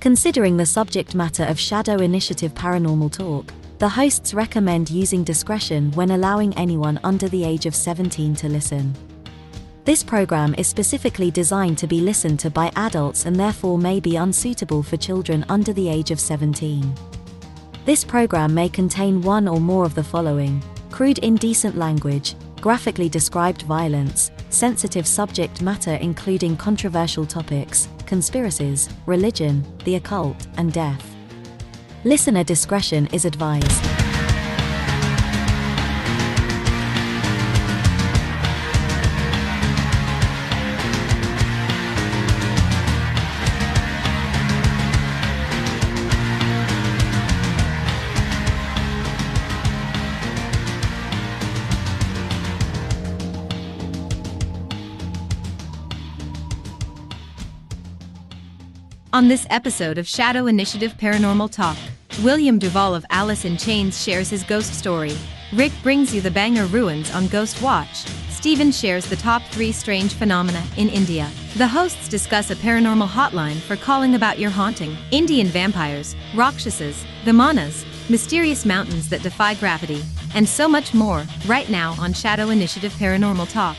Considering the subject matter of Shadow Initiative Paranormal Talk, the hosts recommend using discretion when allowing anyone under the age of 17 to listen. This program is specifically designed to be listened to by adults and therefore may be unsuitable for children under the age of 17. This program may contain one or more of the following crude, indecent language, graphically described violence, sensitive subject matter including controversial topics, conspiracies, religion, the occult, and death. Listener discretion is advised. On this episode of Shadow Initiative Paranormal Talk, William DuVall of Alice in Chains shares his ghost story. Rick brings you the Bangarh ruins on Ghost Watch. Stephen shares the top three strange phenomena in India. The hosts discuss a paranormal hotline for calling about your haunting, Indian vampires, Rakshasas, Vimanas, mysterious mountains that defy gravity, and so much more right now on Shadow Initiative Paranormal Talk.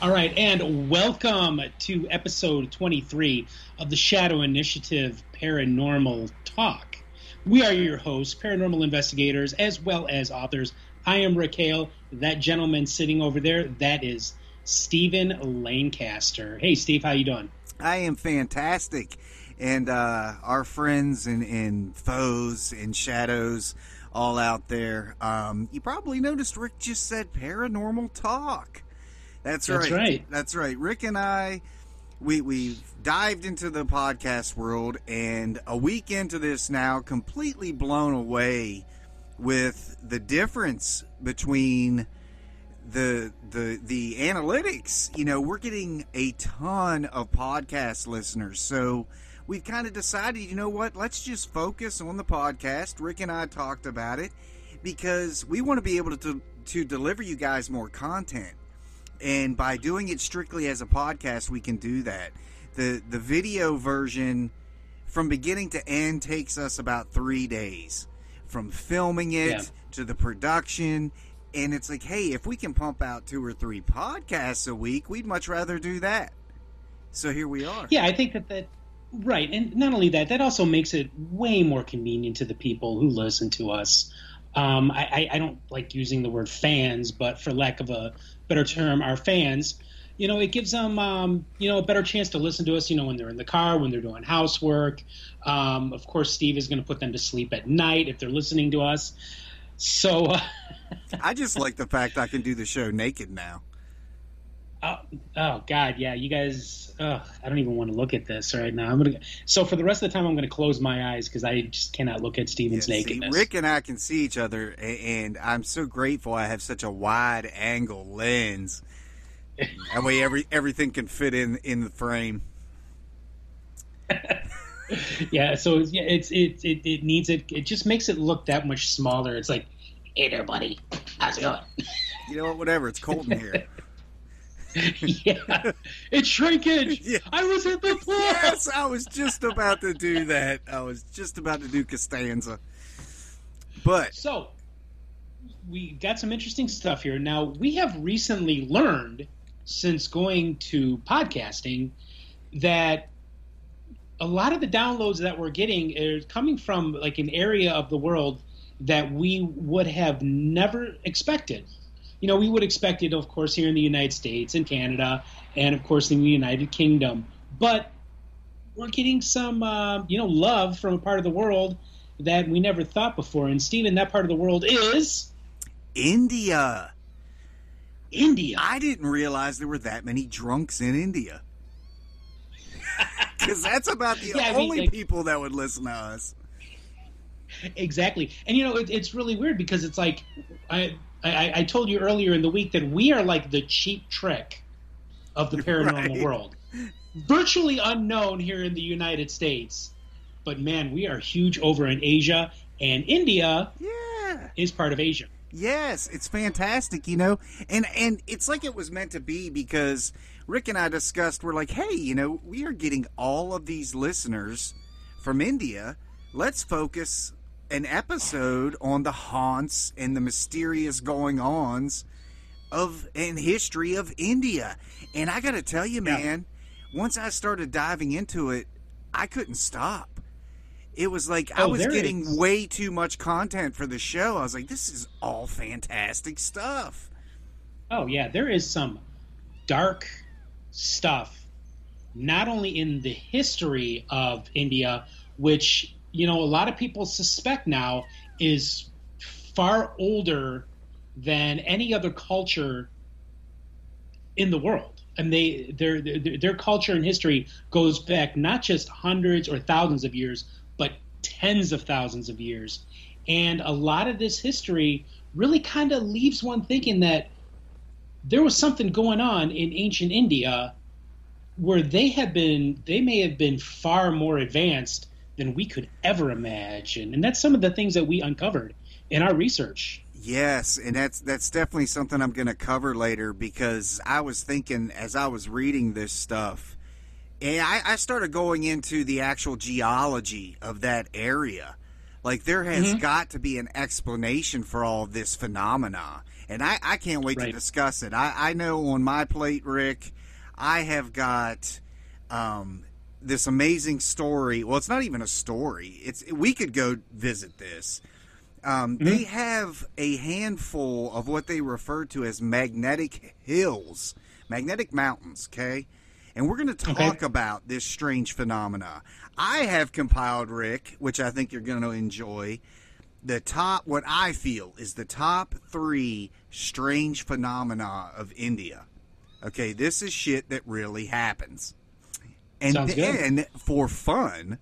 All right, and welcome to episode 23 of the Shadow Initiative Paranormal Talk. We are your hosts, paranormal investigators, as well as authors. I am Rick Hale. That gentleman sitting over there, that is Stephen Lancaster. Hey, Steve, how you doing? I am fantastic. And uh, our friends and, and foes and shadows all out there. Um, you probably noticed Rick just said paranormal talk. That's, That's right. right. That's right. Rick and I, we we dived into the podcast world, and a week into this now, completely blown away with the difference between the the the analytics. You know, we're getting a ton of podcast listeners, so we've kind of decided, you know what? Let's just focus on the podcast. Rick and I talked about it because we want to be able to to deliver you guys more content and by doing it strictly as a podcast we can do that. The the video version from beginning to end takes us about three days from filming it Yeah. to the production. And it's like hey if we can pump out two or three podcasts a week we'd much rather do that. So here we are. Yeah, I think that that right, and not only that, that also makes it way more convenient to the people who listen to us. Um, I, I, I don't like using the word fans, but for lack of a better term, our fans. You know, it gives them, um, you know, a better chance to listen to us. You know, when they're in the car, when they're doing housework. Um, of course, Steve is going to put them to sleep at night if they're listening to us. So, uh, i just like the fact i can do the show naked now Oh, oh God, yeah, you guys. Ugh, I don't even want to look at this right now. I'm gonna. So for the rest of the time, I'm gonna close my eyes because I just cannot look at Steven's Yeah, see, nakedness. Rick and I can see each other, a- and I'm so grateful I have such a wide angle lens. That way, every everything can fit in in the frame. yeah, so yeah, it's it, it it needs it. It just makes it look that much smaller. It's like, hey there, buddy, how's it going? You know what? Whatever. It's cold in here. yeah, it's shrinkage. Yeah. I was at the floor. yes, I was just about to do that. I was just about to do Costanza, but So we got some interesting stuff here. Now we have recently learned since going to podcasting that a lot of the downloads that we're getting are coming from like an area of the world that we would have never expected. You know, we would expect it, of course, here in the United States and Canada, and of course in the United Kingdom. But we're getting some, uh, you know, love from a part of the world that we never thought before. And Stephen, that part of the world is India. India. I didn't realize there were that many drunks in India. Because that's about the Yeah, I mean, only like- people that would listen to us. Exactly. And you know, it, it's really weird because it's like I, I I told you earlier in the week that we are like the cheap trick of the paranormal Right. world. Virtually unknown here in the United States, but man, we are huge over in Asia and India Yeah. is part of Asia. Yes, it's fantastic, you know, and and it's like it was meant to be because Rick and I discussed, we're like, hey, you know, we are getting all of these listeners from India. Let's focus an episode on the haunts and the mysterious going ons of and history of India. And I got to tell you, man, once I started diving into it, I couldn't stop. It was like I Oh, was getting is- way too much content for the show. I was like, this is all fantastic stuff. Oh yeah, there is some dark stuff, not only in the history of India, which you know a lot of people suspect now is far older than any other culture in the world. And they their their, culture and history goes back not just hundreds or thousands of years, but tens of thousands of years. And a lot of this history really kind of leaves one thinking that there was something going on in ancient India where they have been they may have been far more advanced than we could ever imagine. And that's some of the things that we uncovered in our research. Yes, and that's that's definitely something I'm going to cover later because I was thinking as I was reading this stuff, and I, I started going into the actual geology of that area. Like there has Mm-hmm. got to be an explanation for all of this phenomena, and I, I can't wait to discuss it. I, I know on my plate, Rick, I have got um, this amazing story. Well, it's not even a story. It's we could go visit this. Um, They have a handful of what they refer to as magnetic hills, magnetic mountains. Okay, and we're going to talk Okay. about this strange phenomena. I have compiled, Rick, which I think you're going to enjoy. The top, what I feel is the top three strange phenomena of India. Okay, this is shit that really happens. And Sounds good. then for fun,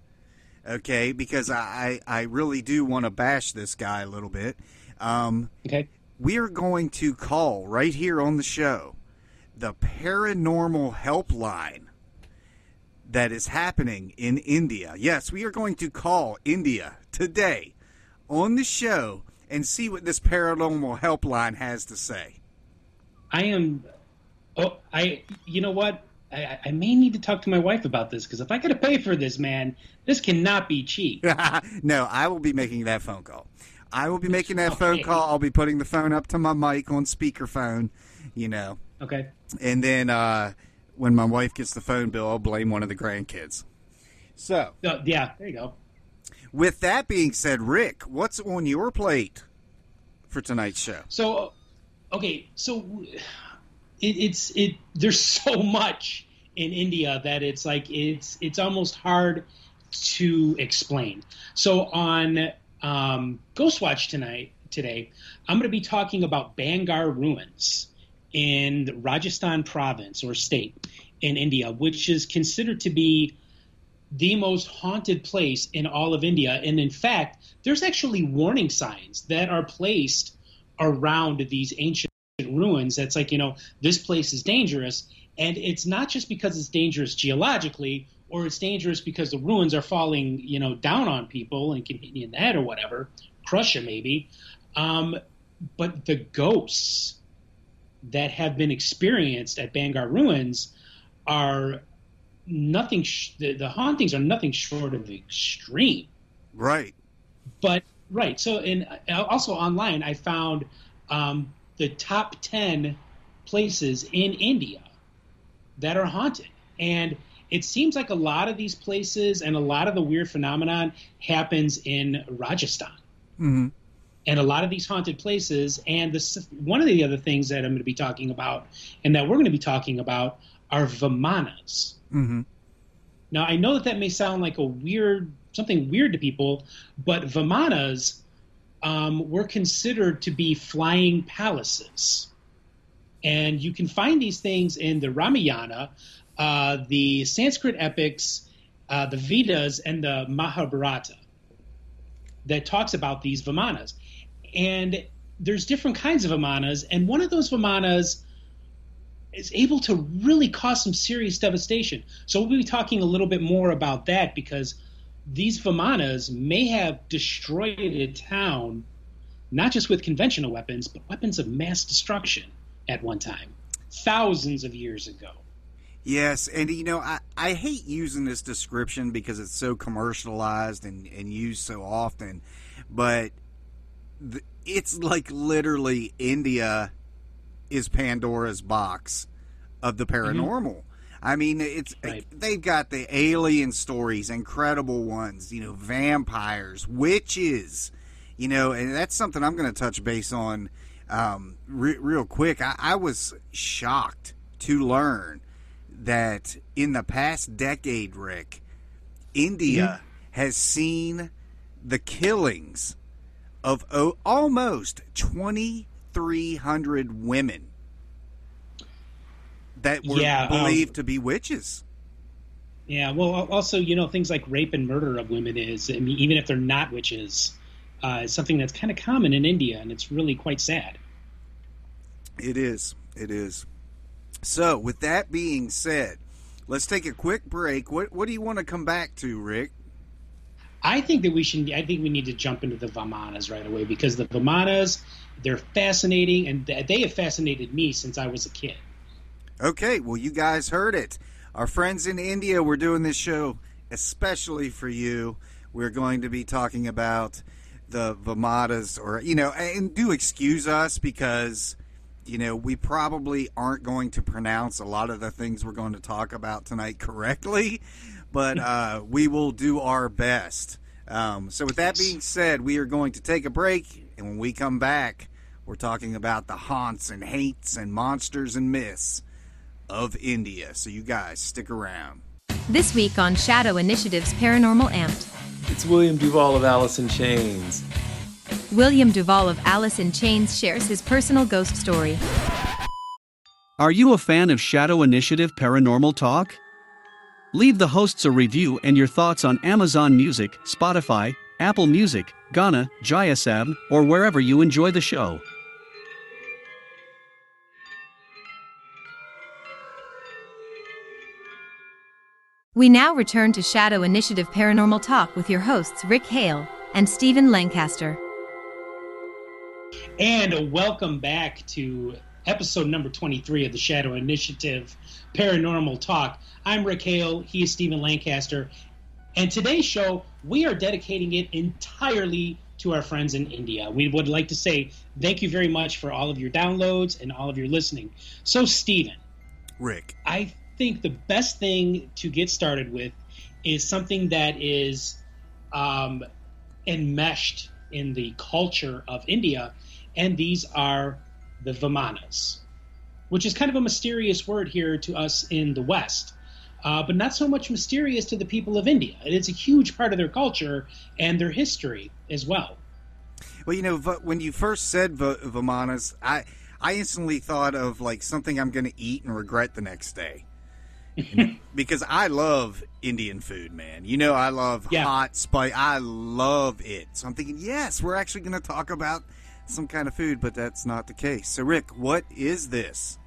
okay, because I, I, I really do want to bash this guy a little bit. Um, Okay. we are going to call right here on the show the paranormal helpline that is happening in India. Yes, we are going to call India today on the show and see what this paranormal helpline has to say. I am. Oh, I. You know what? I, I may need to talk to my wife about this because if I got to pay for this, man, this cannot be cheap. no, I will be making that phone call. I will be making that phone call. I'll be putting the phone up to my mic on speakerphone, you know. Okay. And then uh, when my wife gets the phone bill, I'll blame one of the grandkids. So, Uh, yeah. There you go. with that being said, Rick, what's on your plate for tonight's show? So, okay, so it, it's it. There's so much in India that it's like it's it's almost hard to explain. So on um, Ghostwatch tonight today, I'm going to be talking about Bangarh ruins in Rajasthan province or state in India, which is considered to be the most haunted place in all of India. And in fact, there's actually warning signs that are placed around these ancient ruins. That's like, you know, this place is dangerous. And it's not just because it's dangerous geologically or it's dangerous because the ruins are falling, you know, down on people and can hit you in the head or whatever, crush you maybe. Um, but the ghosts that have been experienced at Bangarh ruins are nothing. Sh- the, the hauntings are nothing short of extreme. Right. But right, so and also online, I found um, the top ten places in India that are haunted, and it seems like a lot of these places and a lot of the weird phenomenon happens in Rajasthan hmm and a lot of these haunted places. And this, one of the other things that I'm going to be talking about, and that we're going to be talking about, are vimanas. hmm Now, I know that that may sound like a weird, something weird to people, but vimanas um, were considered to be flying palaces. And you can find these things in the Ramayana, uh, the Sanskrit epics, uh, the Vedas, and the Mahabharata that talks about these vimanas. And there's different kinds of vimanas, and one of those vimanas is able to really cause some serious devastation. So we'll be talking a little bit more about that because these vimanas may have destroyed a town, not just with conventional weapons, but weapons of mass destruction at one time, thousands of years ago. Yes, and you know, I, I hate using this description because it's so commercialized and, and used so often, but the, it's like literally India is Pandora's box of the paranormal. Mm-hmm. I mean, it's right. they've got the alien stories, incredible ones, you know, vampires, witches, you know, and that's something I'm going to touch base on um, re- real quick. I, I was shocked to learn that in the past decade, Rick, India mm-hmm. has seen the killings of oh, almost 2,300 women that were yeah, um, believed um, to be witches. Yeah, well, also, you know, things like rape and murder of women is, I mean, even if they're not witches, uh, is something that's kind of common in India, and it's really quite sad. It is. It is. So, with that being said, let's take a quick break. What What do you want to come back to, Rick? I think that we should. I think we need to jump into the Vamanas right away because the Vamanas, they're fascinating, and they have fascinated me since I was a kid. Okay, well, you guys heard it. Our friends in India, we're doing this show especially for you. We're going to be talking about the Vamanas, or, you know, and do excuse us because, you know, we probably aren't going to pronounce a lot of the things we're going to talk about tonight correctly, but uh, we will do our best. Um, so, with that being said, we are going to take a break, and when we come back, we're talking about the haunts and hates and monsters and myths of India. So you guys stick around. This week on Shadow Initiative's Paranormal Amped. It's William DuVall of Alice in Chains. William DuVall of Alice in Chains shares his personal ghost story. Are you a fan of Shadow Initiative Paranormal Talk? Leave the hosts a review and your thoughts on Amazon Music, Spotify, Apple Music, Gaana, JioSaavn, or wherever you enjoy the show. We now return to Shadow Initiative Paranormal Talk with your hosts Rick Hale and Stephen Lancaster. And welcome back to episode number 23 of the Shadow Initiative Paranormal Talk. I'm Rick Hale, he is Stephen Lancaster, and today's show, we are dedicating it entirely to our friends in India. We would like to say thank you very much for all of your downloads and all of your listening. So, Stephen. Rick. I think the best thing to get started with is something that is um, enmeshed in the culture of India, and these are the Vimanas, which is kind of a mysterious word here to us in the West. Uh, but not so much mysterious to the people of India. It's a huge part of their culture and their history as well. Well, you know, when you first said v- Vimanas, I I instantly thought of like something I'm going to eat and regret the next day. Because I love Indian food, man. You know, I love yeah. hot spice. I love it. So I'm thinking, yes, we're actually going to talk about some kind of food, but that's not the case. So, Rick, what is this?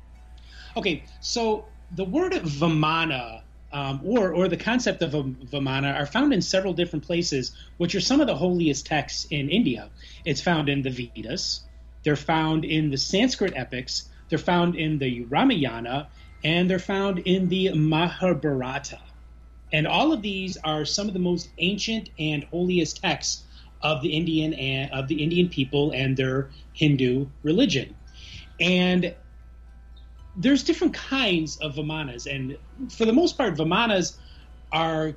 Okay, so the word Vimana, um, or or the concept of Vimana, are found in several different places, which are some of the holiest texts in India. It's found in the Vedas. They're found in the Sanskrit epics. They're found in the Ramayana and they're found in the Mahabharata. And all of these are some of the most ancient and holiest texts of the Indian and of the Indian people and their Hindu religion. And there's different kinds of Vimanas, and for the most part, Vimanas are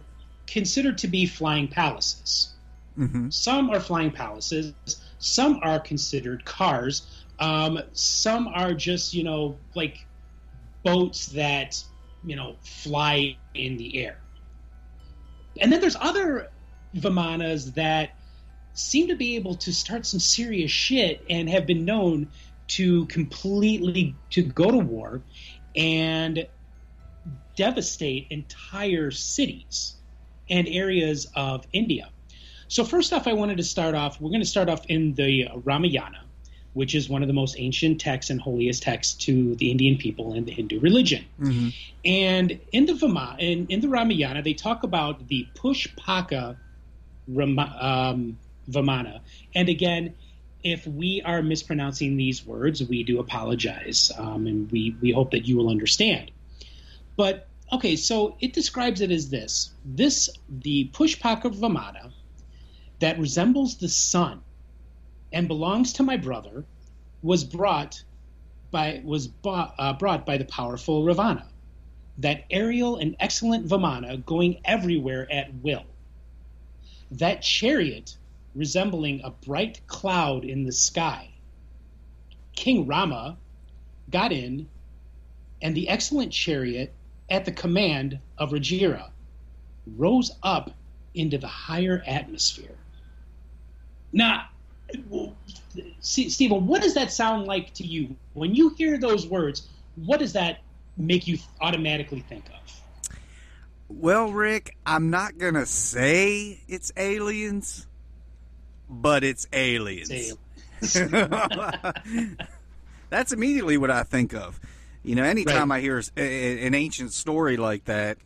considered to be flying palaces. Mm-hmm. Some are flying palaces. Some are considered cars. Um, some are just, you know, like boats that you know fly in the air. And then there's other Vimanas that seem to be able to start some serious shit and have been known to completely to go to war and devastate entire cities and areas of India. So first off, I wanted to start off. We're going to start off in the Ramayana, which is one of the most ancient texts and holiest texts to the Indian people and the Hindu religion. Mm-hmm. And in the Vama, in, in the Ramayana, they talk about the Pushpaka Rama, um, Vamana. And again, if we are mispronouncing these words, we do apologize, um, and we, we hope that you will understand. But Okay, so it describes it as this: this the Pushpaka Vamana that resembles the sun and belongs to my brother was brought by was bought, uh, brought by the powerful Ravana, that aerial and excellent Vamana going everywhere at will. That chariot resembling a bright cloud in the sky. King Rama got in, and the excellent chariot at the command of Rajira, rose up into the higher atmosphere. Now, Stephen, what does that sound like to you? When you hear those words, what does that make you automatically think of? Well, Rick, I'm not going to say it's aliens, but it's aliens. It's aliens. That's immediately what I think of. You know, anytime right. I hear an ancient story like that,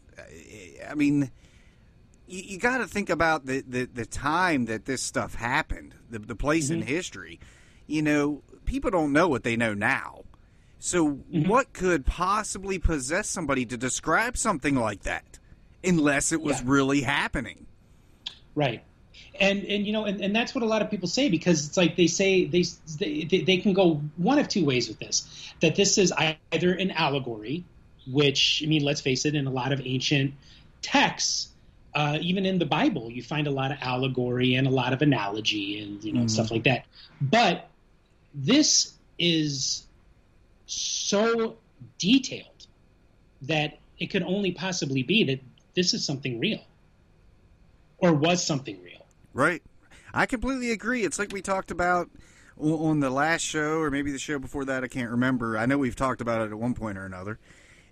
I mean, you, you got to think about the, the, the, time that this stuff happened, the, the place mm-hmm. in history. You know, people don't know what they know now. So, mm-hmm. what could possibly possess somebody to describe something like that, unless it was yeah. really happening? Right and and you know and, and that's what a lot of people say because it's like they say they, they they can go one of two ways with this that this is either an allegory which i mean let's face it in a lot of ancient texts uh, even in the bible you find a lot of allegory and a lot of analogy and you know mm-hmm. stuff like that but this is so detailed that it could only possibly be that this is something real or was something real Right. I completely agree. It's like we talked about on the last show, or maybe the show before that. I can't remember. I know we've talked about it at one point or another.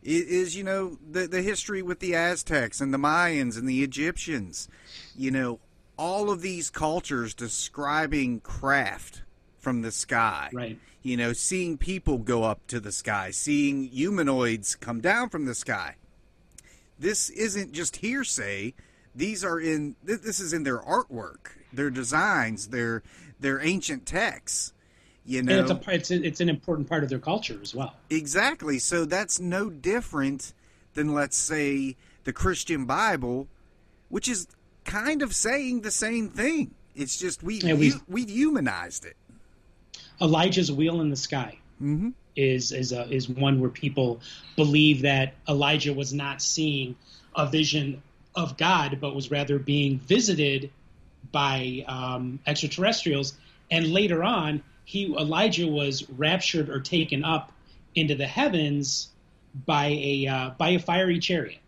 Is you know the the history with the Aztecs and the Mayans and the Egyptians. You know all of these cultures describing craft from the sky. Right. You know, seeing people go up to the sky, seeing humanoids come down from the sky. This isn't just hearsay these are in this is in their artwork, their designs, their their ancient texts. You know, and it's a, it's a, it's an important part of their culture as well. Exactly. So that's no different than let's say the Christian Bible, which is kind of saying the same thing. It's just we yeah, we've, we've humanized it. Elijah's wheel in the sky mm-hmm. is is a, is one where people believe that Elijah was not seeing a vision of God, but was rather being visited by um, extraterrestrials. And later on, he Elijah was raptured or taken up into the heavens by a uh, by a fiery chariot.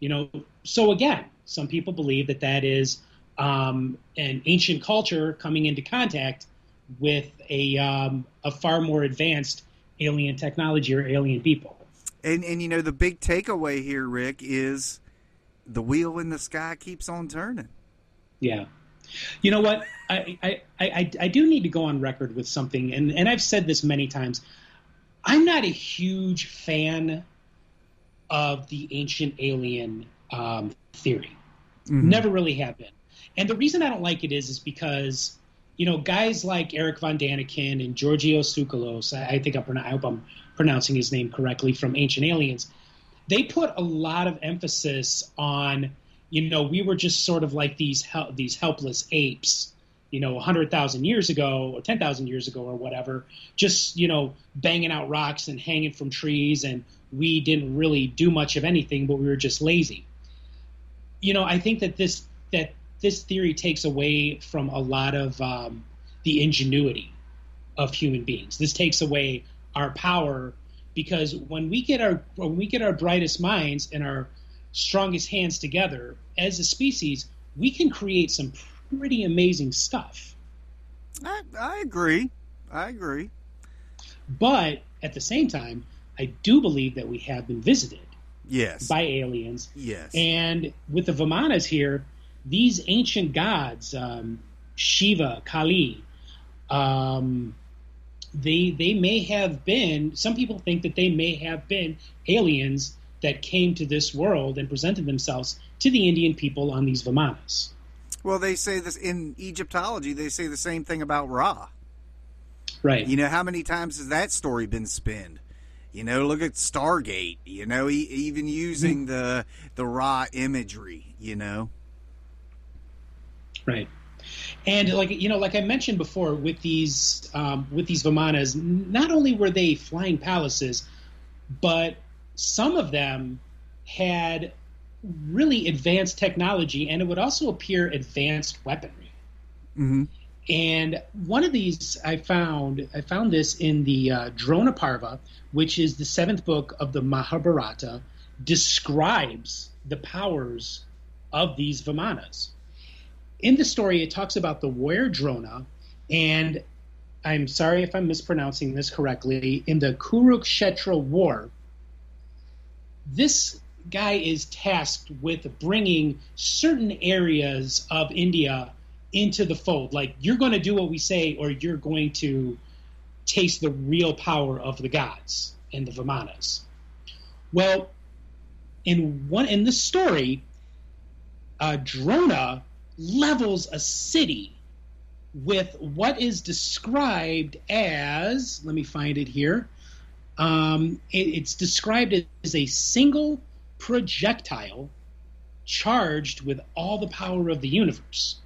You know, so again, some people believe that that is um, an ancient culture coming into contact with a um, a far more advanced alien technology or alien people. And and you know the big takeaway here, Rick, is the wheel in the sky keeps on turning. Yeah. You know what? I, I, I, I do need to go on record with something, and, and I've said this many times. I'm not a huge fan of the ancient alien um, theory. Mm-hmm. Never really have been. And the reason I don't like it is is because you know guys like Erich von Däniken and Georgios Tsoukalos. I, I think I'm, I hope I'm pronouncing his name correctly from Ancient Aliens they put a lot of emphasis on, you know, we were just sort of like these hel- these helpless apes, you know, 100,000 years ago or 10,000 years ago or whatever, just, you know, banging out rocks and hanging from trees and we didn't really do much of anything, but we were just lazy. You know, I think that this that this theory takes away from a lot of um, the ingenuity of human beings. This takes away our power because when we get our when we get our brightest minds and our strongest hands together as a species, we can create some pretty amazing stuff. I, I agree. I agree. But at the same time, I do believe that we have been visited. Yes. By aliens. Yes. And with the Vamanas here, these ancient gods, um, Shiva, Kali, um, they they may have been some people think that they may have been aliens that came to this world and presented themselves to the Indian people on these Vimanas. Well, they say this in Egyptology. They say the same thing about Ra. Right. You know how many times has that story been spinned? You know, look at Stargate. You know, e- even using the the raw imagery. You know, Right. And like you know, like I mentioned before, with these um, with these Vimanas, not only were they flying palaces, but some of them had really advanced technology, and it would also appear advanced weaponry. mm-hmm. And one of these I found, I found this in the uh, Drona Parva, which is the seventh book of the Mahabharata, describes the powers of these Vimanas. In the story, it talks about the warrior Drona, and I'm sorry if I'm mispronouncing this correctly, in the Kurukshetra War, this guy is tasked with bringing certain areas of India into the fold. Like you're going to do what we say, or you're going to taste the real power of the gods and the Vimanas. Well, in one in the story, uh, Drona levels a city with what is described as let me find it here. Um, it, it's described as a single projectile charged with all the power of the universe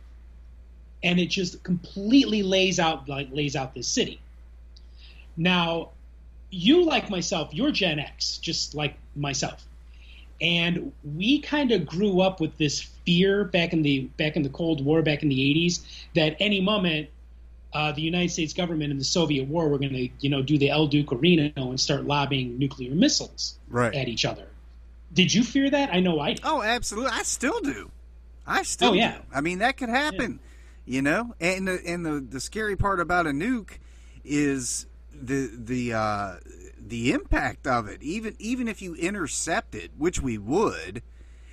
and it just completely lays out like lays out this city. Now, you like myself, you're Gen X, just like myself, and we kind of grew up with this fear back in the back in the Cold War, back in the '80s, that any moment uh, the United States government and the Soviet war were going to, you know, do the El Duke Arena and start lobbing nuclear missiles Right. at each other. Did you fear that? I know I did. Oh, absolutely. I still do. I still Oh, yeah. do. I mean, that could happen. You know, and the and the the scary part about a nuke is the the uh, the impact of it. Even even if you intercept it, which we would,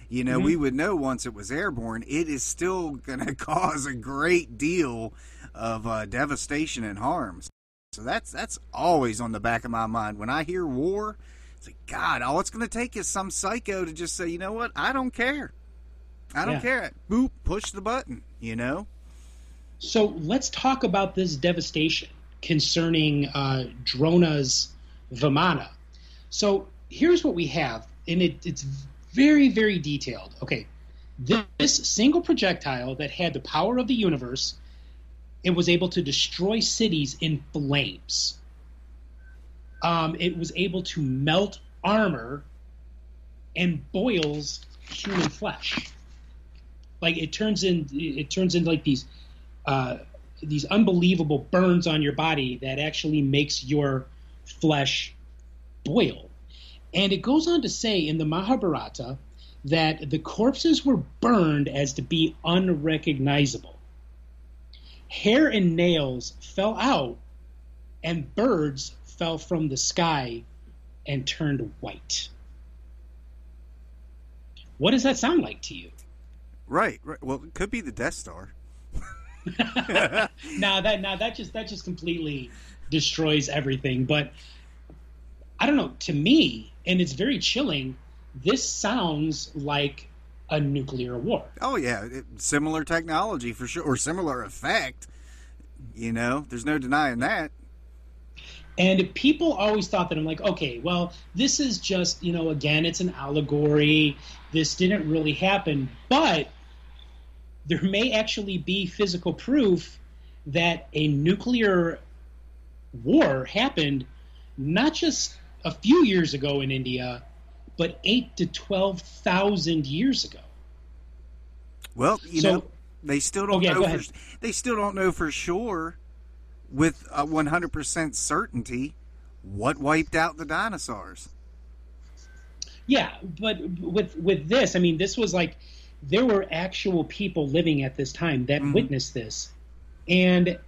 you know, we would know once it was airborne. It is still going to cause a great deal of uh, devastation and harms. So that's that's always on the back of my mind when I hear war. It's like God, all it's going to take is some psycho to just say, you know what, I don't care. I don't Yeah. care. Boop, push the button. You know. So let's talk about this devastation concerning uh, Drona's Vimana. So here's what we have, and it, it's very, very detailed. Okay, this single projectile that had the power of the universe, it was able to destroy cities in flames. Um, it was able to melt armor and boils human flesh. Like it turns in, it turns into like these uh, these unbelievable burns on your body that actually makes your flesh boil. And it goes on to say in the Mahabharata that the corpses were burned as to be unrecognizable. Hair and nails fell out, and birds fell from the sky and turned white. What does that sound like to you? Right. Right. Well, it could be the Death Star. now that now that just that just completely destroys everything. But I don't know. To me, and it's very chilling. This sounds like a nuclear war. Oh yeah, it, similar technology for sure, or similar effect. You know, there's no denying that. And people always thought that I'm like, okay, well, this is just, you know, again, it's an allegory. This didn't really happen. But there may actually be physical proof that a nuclear war happened not just a few years ago in India, but eight to 12,000 years ago. Well, you So- know, they still don't Oh, yeah, know. For, they still don't know for sure, with 100% certainty, what wiped out the dinosaurs. Yeah, but with with this, I mean, this was like there were actual people living at this time that Mhm. witnessed this, and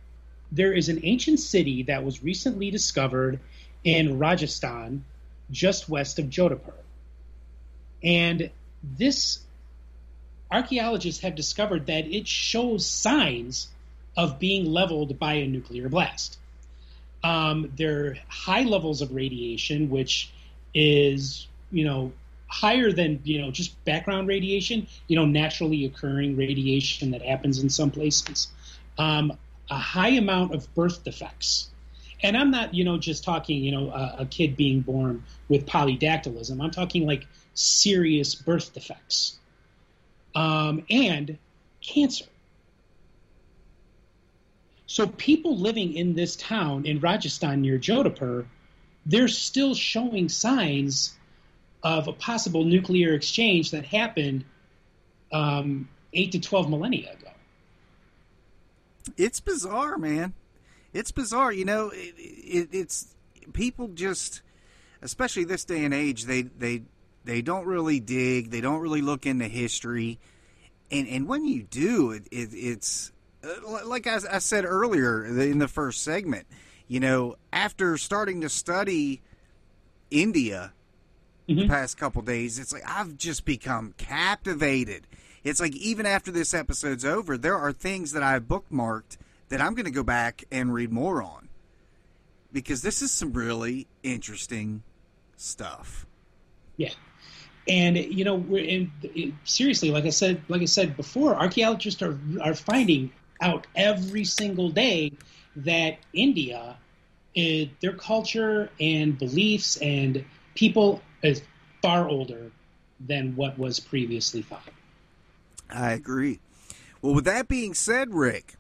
there is an ancient city that was recently discovered in Rajasthan, just west of Jodhpur, and this archaeologists have discovered that it shows signs of being leveled by a nuclear blast. Um, there are high levels of radiation, which is you know higher than you know just background radiation you know naturally occurring radiation that happens in some places um, a high amount of birth defects and I'm not, you know, just talking, you know, a, a kid being born with polydactylism. I'm talking like serious birth defects um, and cancer. So people living in this town in Rajasthan near Jodhpur, they're still showing signs of a possible nuclear exchange that happened um, eight to twelve millennia ago. It's bizarre, man. It's bizarre. You know, it, it, it's people just, especially this day and age, they they they don't really dig. They don't really look into history, and and when you do, it, it it's uh, like I, I said earlier in the first segment. You know, after starting to study India mm-hmm. the past couple days, it's like I've just become captivated. It's like even after this episode's over, there are things that I've bookmarked that I'm going to go back and read more on because this is some really interesting stuff. Yeah. And you know, we're in, seriously, like I said, like I said before, archaeologists are are finding out every single day that India, it, their culture and beliefs and people is far older than what was previously thought. I agree. Well, with that being said, Rick,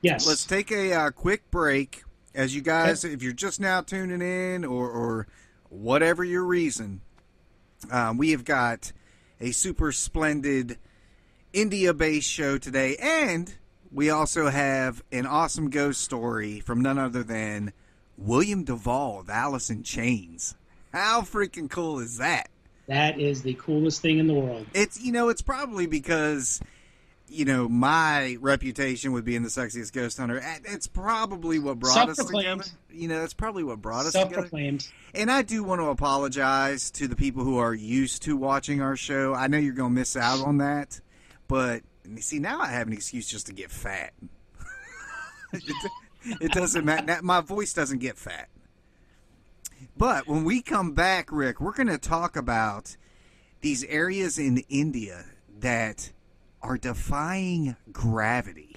Yes. Let's take a uh, quick break. As you guys, okay. if you're just now tuning in or, or whatever your reason, um, we have got a super splendid India based show today. And we also have an awesome ghost story from none other than William Duvall of Alice in Chains. How freaking cool is that? That is the coolest thing in the world. It's, you know, it's probably because you know, my reputation with being the sexiest ghost hunter. It's probably what brought us together. You know, that's probably what brought us together. And I do want to apologize to the people who are used to watching our show. I know you're going to miss out on that, but see, now I have an excuse just to get fat. it doesn't matter. My voice doesn't get fat. But when we come back, Rick, we're going to talk about these areas in India that are defying gravity.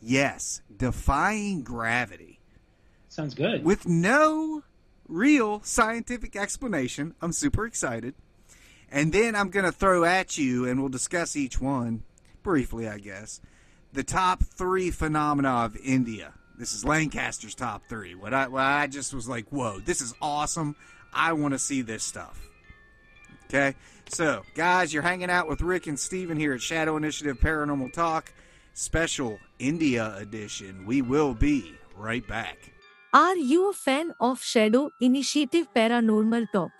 Yes, defying gravity. Sounds good. With no real scientific explanation. I'm super excited. And then I'm going to throw at you, and we'll discuss each one briefly, I guess. The top three phenomena of India. This is Lancaster's top three. What I, what I just was like, whoa, this is awesome. I want to see this stuff. Okay? So, guys, you're hanging out with Rick and Steven here at Shadow Initiative Paranormal Talk, special India edition. We will be right back. Are you a fan of Shadow Initiative Paranormal Talk?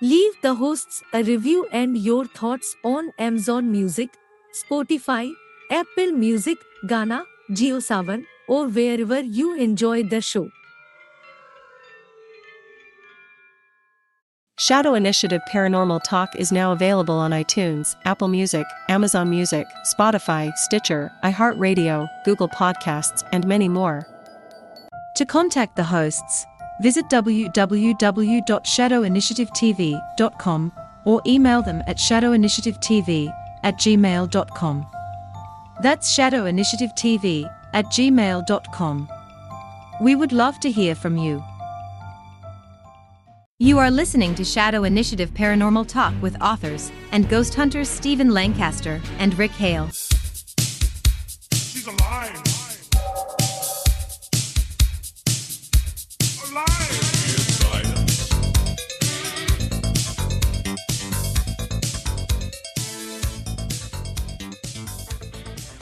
Leave the hosts a review and your thoughts on Amazon Music, Spotify, Apple Music, Gaana, JioSaavn, or wherever you enjoy the show. Shadow Initiative Paranormal Talk is now available on iTunes, Apple Music, Amazon Music, Spotify, Stitcher, iHeartRadio, Google Podcasts, and many more. To contact the hosts, visit www.shadowinitiativetv.com or email them at shadowinitiativetv at gmail.com. That's shadowinitiativetv at gmail.com. We would love to hear from you. You are listening to Shadow Initiative Paranormal Talk with authors and ghost hunters Stephen Lancaster and Rick Hale. She's alive.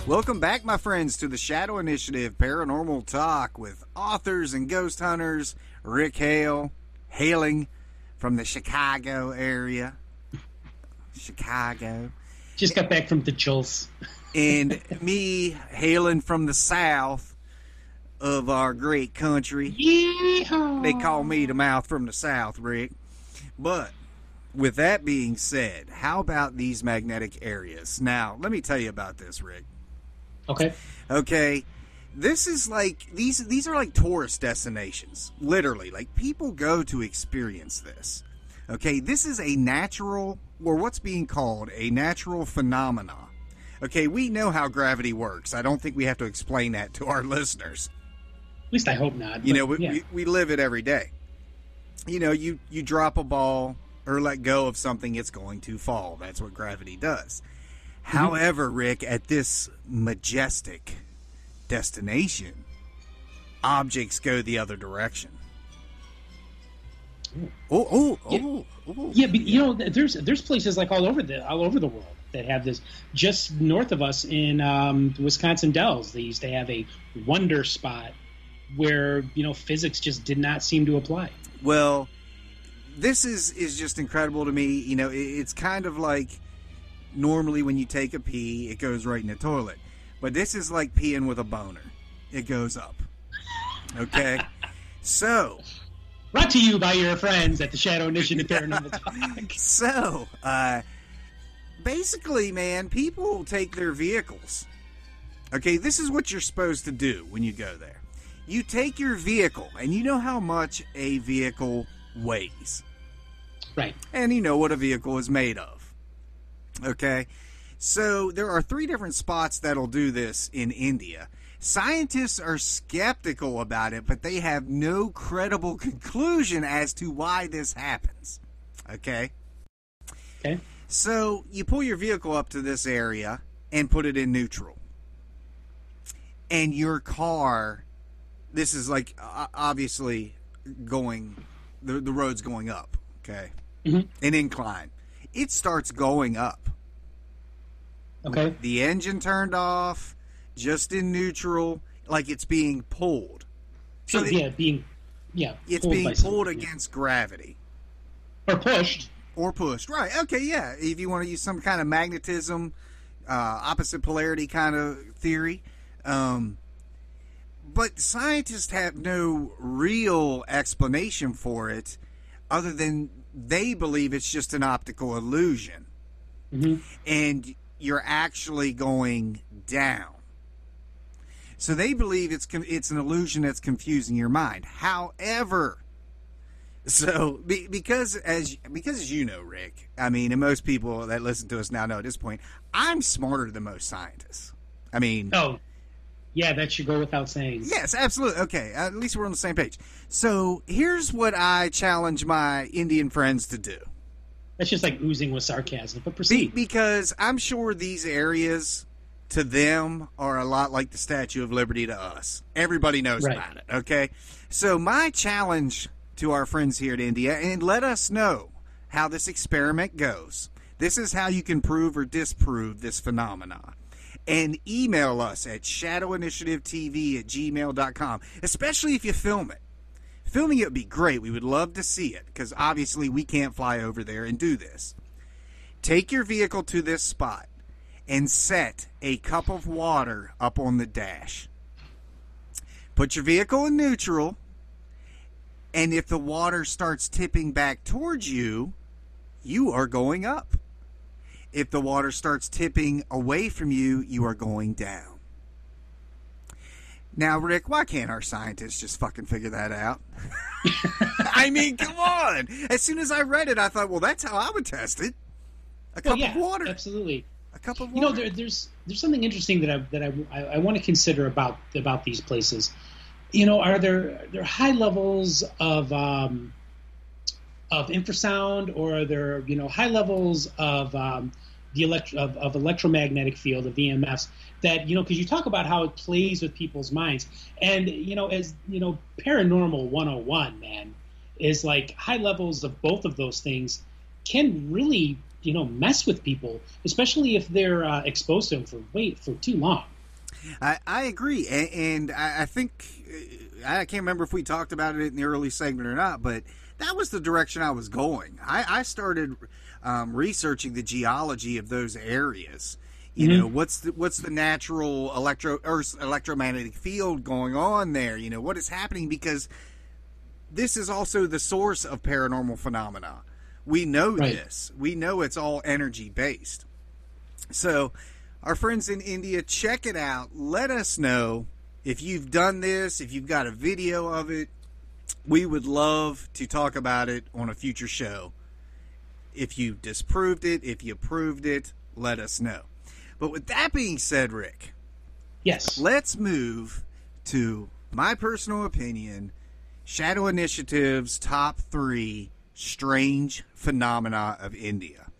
Welcome back, my friends, to the Shadow Initiative Paranormal Talk with authors and ghost hunters Rick Hale hailing from the Chicago area. Chicago. Just got back from the Chills. and me hailing from the south of our great country. Yeehaw. They call me the mouth from the south, Rick. But with that being said, how about these magnetic areas? Now, let me tell you about this, Rick. Okay. Okay this is like these these are like tourist destinations literally like people go to experience this okay this is a natural or what's being called a natural phenomena okay we know how gravity works i don't think we have to explain that to our listeners At least I hope not. You know, we, yeah. we, we live it every day. You know, you, you drop a ball or let go of something, it's going to fall. That's what gravity does. Mm-hmm. However, Rick, at this majestic destination, objects go the other direction. Oh, oh, oh, oh. Yeah, but you know, there's there's places like all over the all over the world that have this. Just north of us in um, Wisconsin Dells, they used to have a wonder spot where you know physics just did not seem to apply. Well, this is is just incredible to me. You know, it, it's kind of like normally when you take a pee, it goes right in the toilet, but this is like peeing with a boner. It goes up. Okay, so Brought to you by your friends at the Shadow Initiative Paranormal Talk. so uh, basically, man, people take their vehicles. Okay, this is what you're supposed to do when you go there. You take your vehicle, and you know how much a vehicle weighs. Right. and you know what a vehicle is made of. Okay? So there are three different spots that'll do this in India. Scientists are skeptical about it, but they have no credible conclusion as to why this happens. Okay? Okay. So you pull your vehicle up to this area and put it in neutral. And your car, this is like obviously going, the, the road's going up. Okay? Mhm. An incline. It starts going up. Okay. The engine turned off, just in neutral, like it's being pulled. So yeah, being yeah, it's being pulled something, yeah. against gravity. or pushed. or pushed. Right. Okay. Yeah. If you want to use some kind of magnetism, uh, opposite polarity kind of theory. Um, but scientists have no real explanation for it other than they believe it's just an optical illusion. Mhm. And you're actually going down. So they believe it's it's an illusion that's confusing your mind. However, so be, because as because as you know, Rick, I mean, and most people that listen to us now know at this point, I'm smarter than most scientists. I mean, Oh, yeah, that should go without saying. yes, absolutely. Okay, at least we're on the same page. So here's what I challenge my Indian friends to do. That's just like oozing with sarcasm. But Be- proceed. because I'm sure these areas to them are a lot like the Statue of Liberty to us. Everybody knows Right. about it, okay? So, my challenge to our friends here at India, and let us know how this experiment goes. This is how you can prove or disprove this phenomenon. And email us at shadowinitiativetv at gmail.com, especially if you film it. Filming it would be great. We would love to see it because obviously we can't fly over there and do this. Take your vehicle to this spot and set a cup of water up on the dash. Put your vehicle in neutral, and if the water starts tipping back towards you, you are going up. If the water starts tipping away from you, you are going down. Now, Rick, why can't our scientists just fucking figure that out? I mean, come on. As soon as I read it, I thought, well, that's how I would test it. A cup yeah, of water. Absolutely. A cup of water. You know, there, there's there's something interesting that I that I, I, I want to consider about about these places. You know, are there are there high levels of um, of infrasound, or are there you know high levels of um, the elect- of, of electromagnetic field of EMFs that you know because you talk about how it plays with people's minds, and you know as you know paranormal 101 man is like high levels of both of those things can really you know mess with people, especially if they're uh, exposed to them for wait for too long. I, I agree, and, and I, I think uh, I can't remember if we talked about it in the early segment or not, but that was the direction I was going. I, I started um, researching the geology of those areas. You Mhm. know what's the, what's the natural electro Earth's electromagnetic field going on there? You know what is happening because this is also the source of paranormal phenomena. We know Right. this. We know it's all energy based. So, our friends in India, check it out. Let us know if you've done this, if you've got a video of it. We would love to talk about it on a future show. If you disproved it, if you proved it, let us know. But with that being said, Rick, Yes. let's move to my personal opinion, Shadow Initiative's top three strange phenomena of India.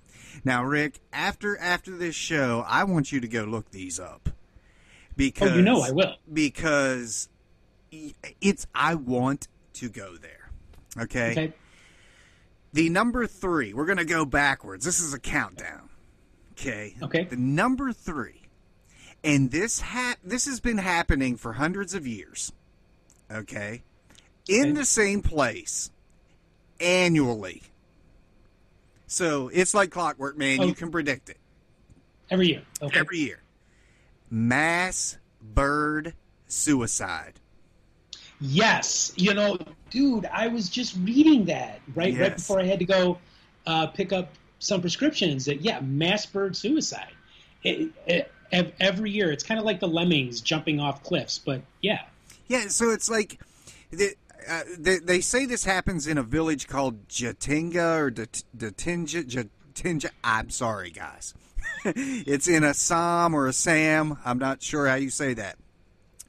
Now, Rick, after after this show, I want you to go look these up because Oh, you know I will. because it's I want to go there. Okay. Okay. The number three, we're going to go backwards. This is a countdown. Okay. Okay. The number three, and this ha- this has been happening for hundreds of years. Okay. In Okay. the same place, annually. So it's like clockwork, man. Oh. You can predict it Every year. Okay. every year. Mass bird suicide. Yes, you know, dude, I was just reading that right right before I had to go uh, pick up some prescriptions. That yeah, mass bird suicide. It, it, every year, it's kind of like the lemmings jumping off cliffs, but yeah, Yeah, so it's like the, uh, they, they say this happens in a village called Jatinga or Datinja. Jatinja. I'm sorry, guys. it's in Assam or Assam. I'm not sure how you say that.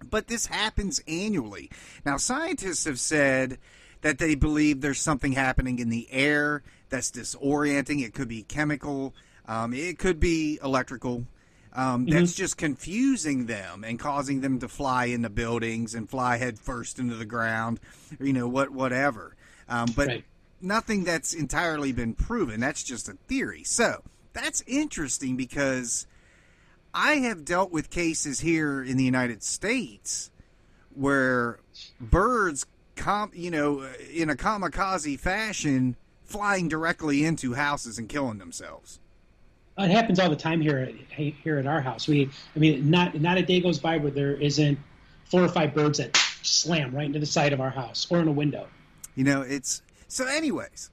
But this happens annually. Now, scientists have said that they believe there's something happening in the air that's disorienting. It could be chemical, um, it could be electrical. Um, that's just confusing them and causing them to fly into buildings and fly headfirst into the ground, you know, what, whatever. Um, but Right. nothing that's entirely been proven. That's just a theory. So that's interesting because I have dealt with cases here in the United States where birds, com- you know, uh, in a kamikaze fashion, flying directly into houses and killing themselves. it happens all the time here at, here at our house. We, I mean, not not a day goes by where there isn't four or five birds that slam right into the side of our house or in a window. You know, it's so. Anyways,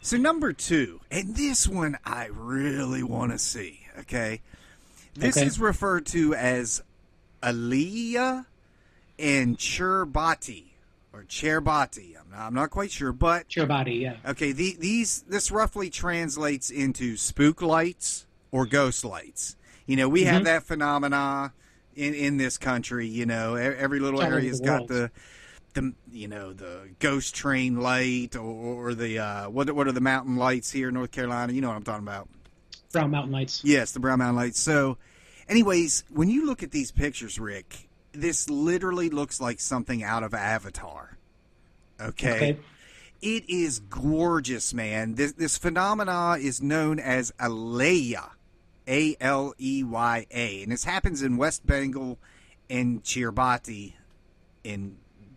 so number two, and this one I really want to see. Okay, this Okay. is referred to as Aleya and Cherbati or Cherbati. I'm not, I'm not quite sure, but body, yeah. Okay, the, these this roughly translates into spook lights or ghost lights. You know, we have Mhm. that phenomena in in this country. You know, every little It's all over area's the got the the you know the ghost train light or, or the uh, what what are the mountain lights here in North Carolina? You know what I'm talking about. Brown Mountain Lights. Yes, the Brown Mountain Lights. So, anyways, when you look at these pictures, Rick, this literally looks like something out of Avatar. Okay. Okay. It is gorgeous, man. This this phenomena is known as Aleya, A L E Y A, and this happens in West Bengal and Chirbati in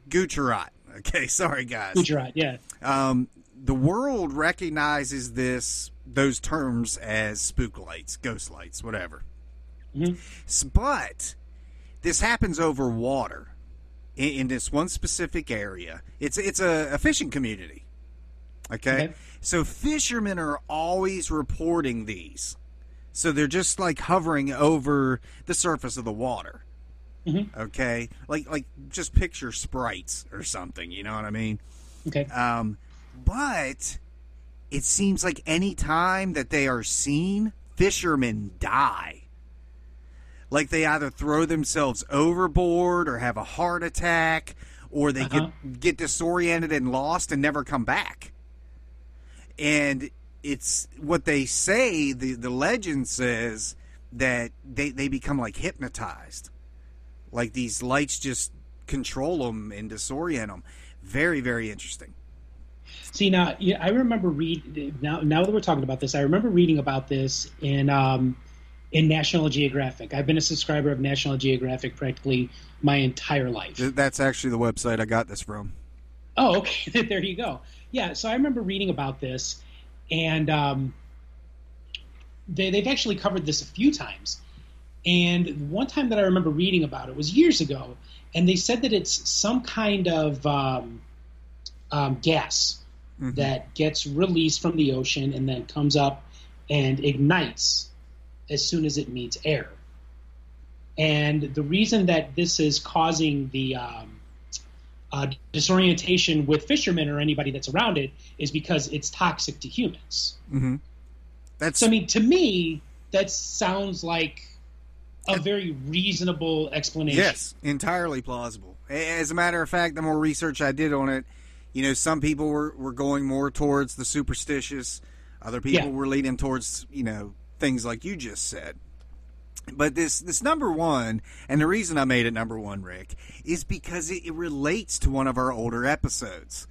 Gujarat. Okay, sorry guys. Gujarat, yeah. Um, the world recognizes this those terms as spook lights, ghost lights, whatever. Mhm. But this happens over water in, in this one specific area. It's it's a, a fishing community. Okay? Okay. so fishermen are always reporting these. So they're just like hovering over the surface of the water. Mhm. Okay, like like just picture sprites or something. You know what I mean? Okay. Um, but it seems like any time that they are seen, fishermen die. Like they either throw themselves overboard or have a heart attack or they Uh-huh. get get disoriented and lost and never come back. And it's what they say, the, the legend says that they, they become like hypnotized. Like these lights just control them and disorient them. Very, very interesting. See now, I remember read now. Now that we're talking about this, I remember reading about this in um, in National Geographic. I've been a subscriber of National Geographic practically my entire life. That's actually the website I got this from. Oh, okay. there you go. Yeah, so I remember reading about this, and um, they, they've actually covered this a few times. And one time that I remember reading about it was years ago, and they said that it's some kind of um, um, gas Mhm. that gets released from the ocean and then comes up and ignites as soon as it meets air. And the reason that this is causing the um, uh, disorientation with fishermen or anybody that's around it is because it's toxic to humans. Mm-hmm. That's So, I mean, to me, that sounds like a very reasonable explanation. yes, entirely plausible. As a matter of fact, the more research I did on it, you know, some people were, were going more towards the superstitious. Other people Yeah. were leaning towards, you know, things like you just said. But this this number one, and the reason I made it number one, Rick, is because it, it relates to one of our older episodes.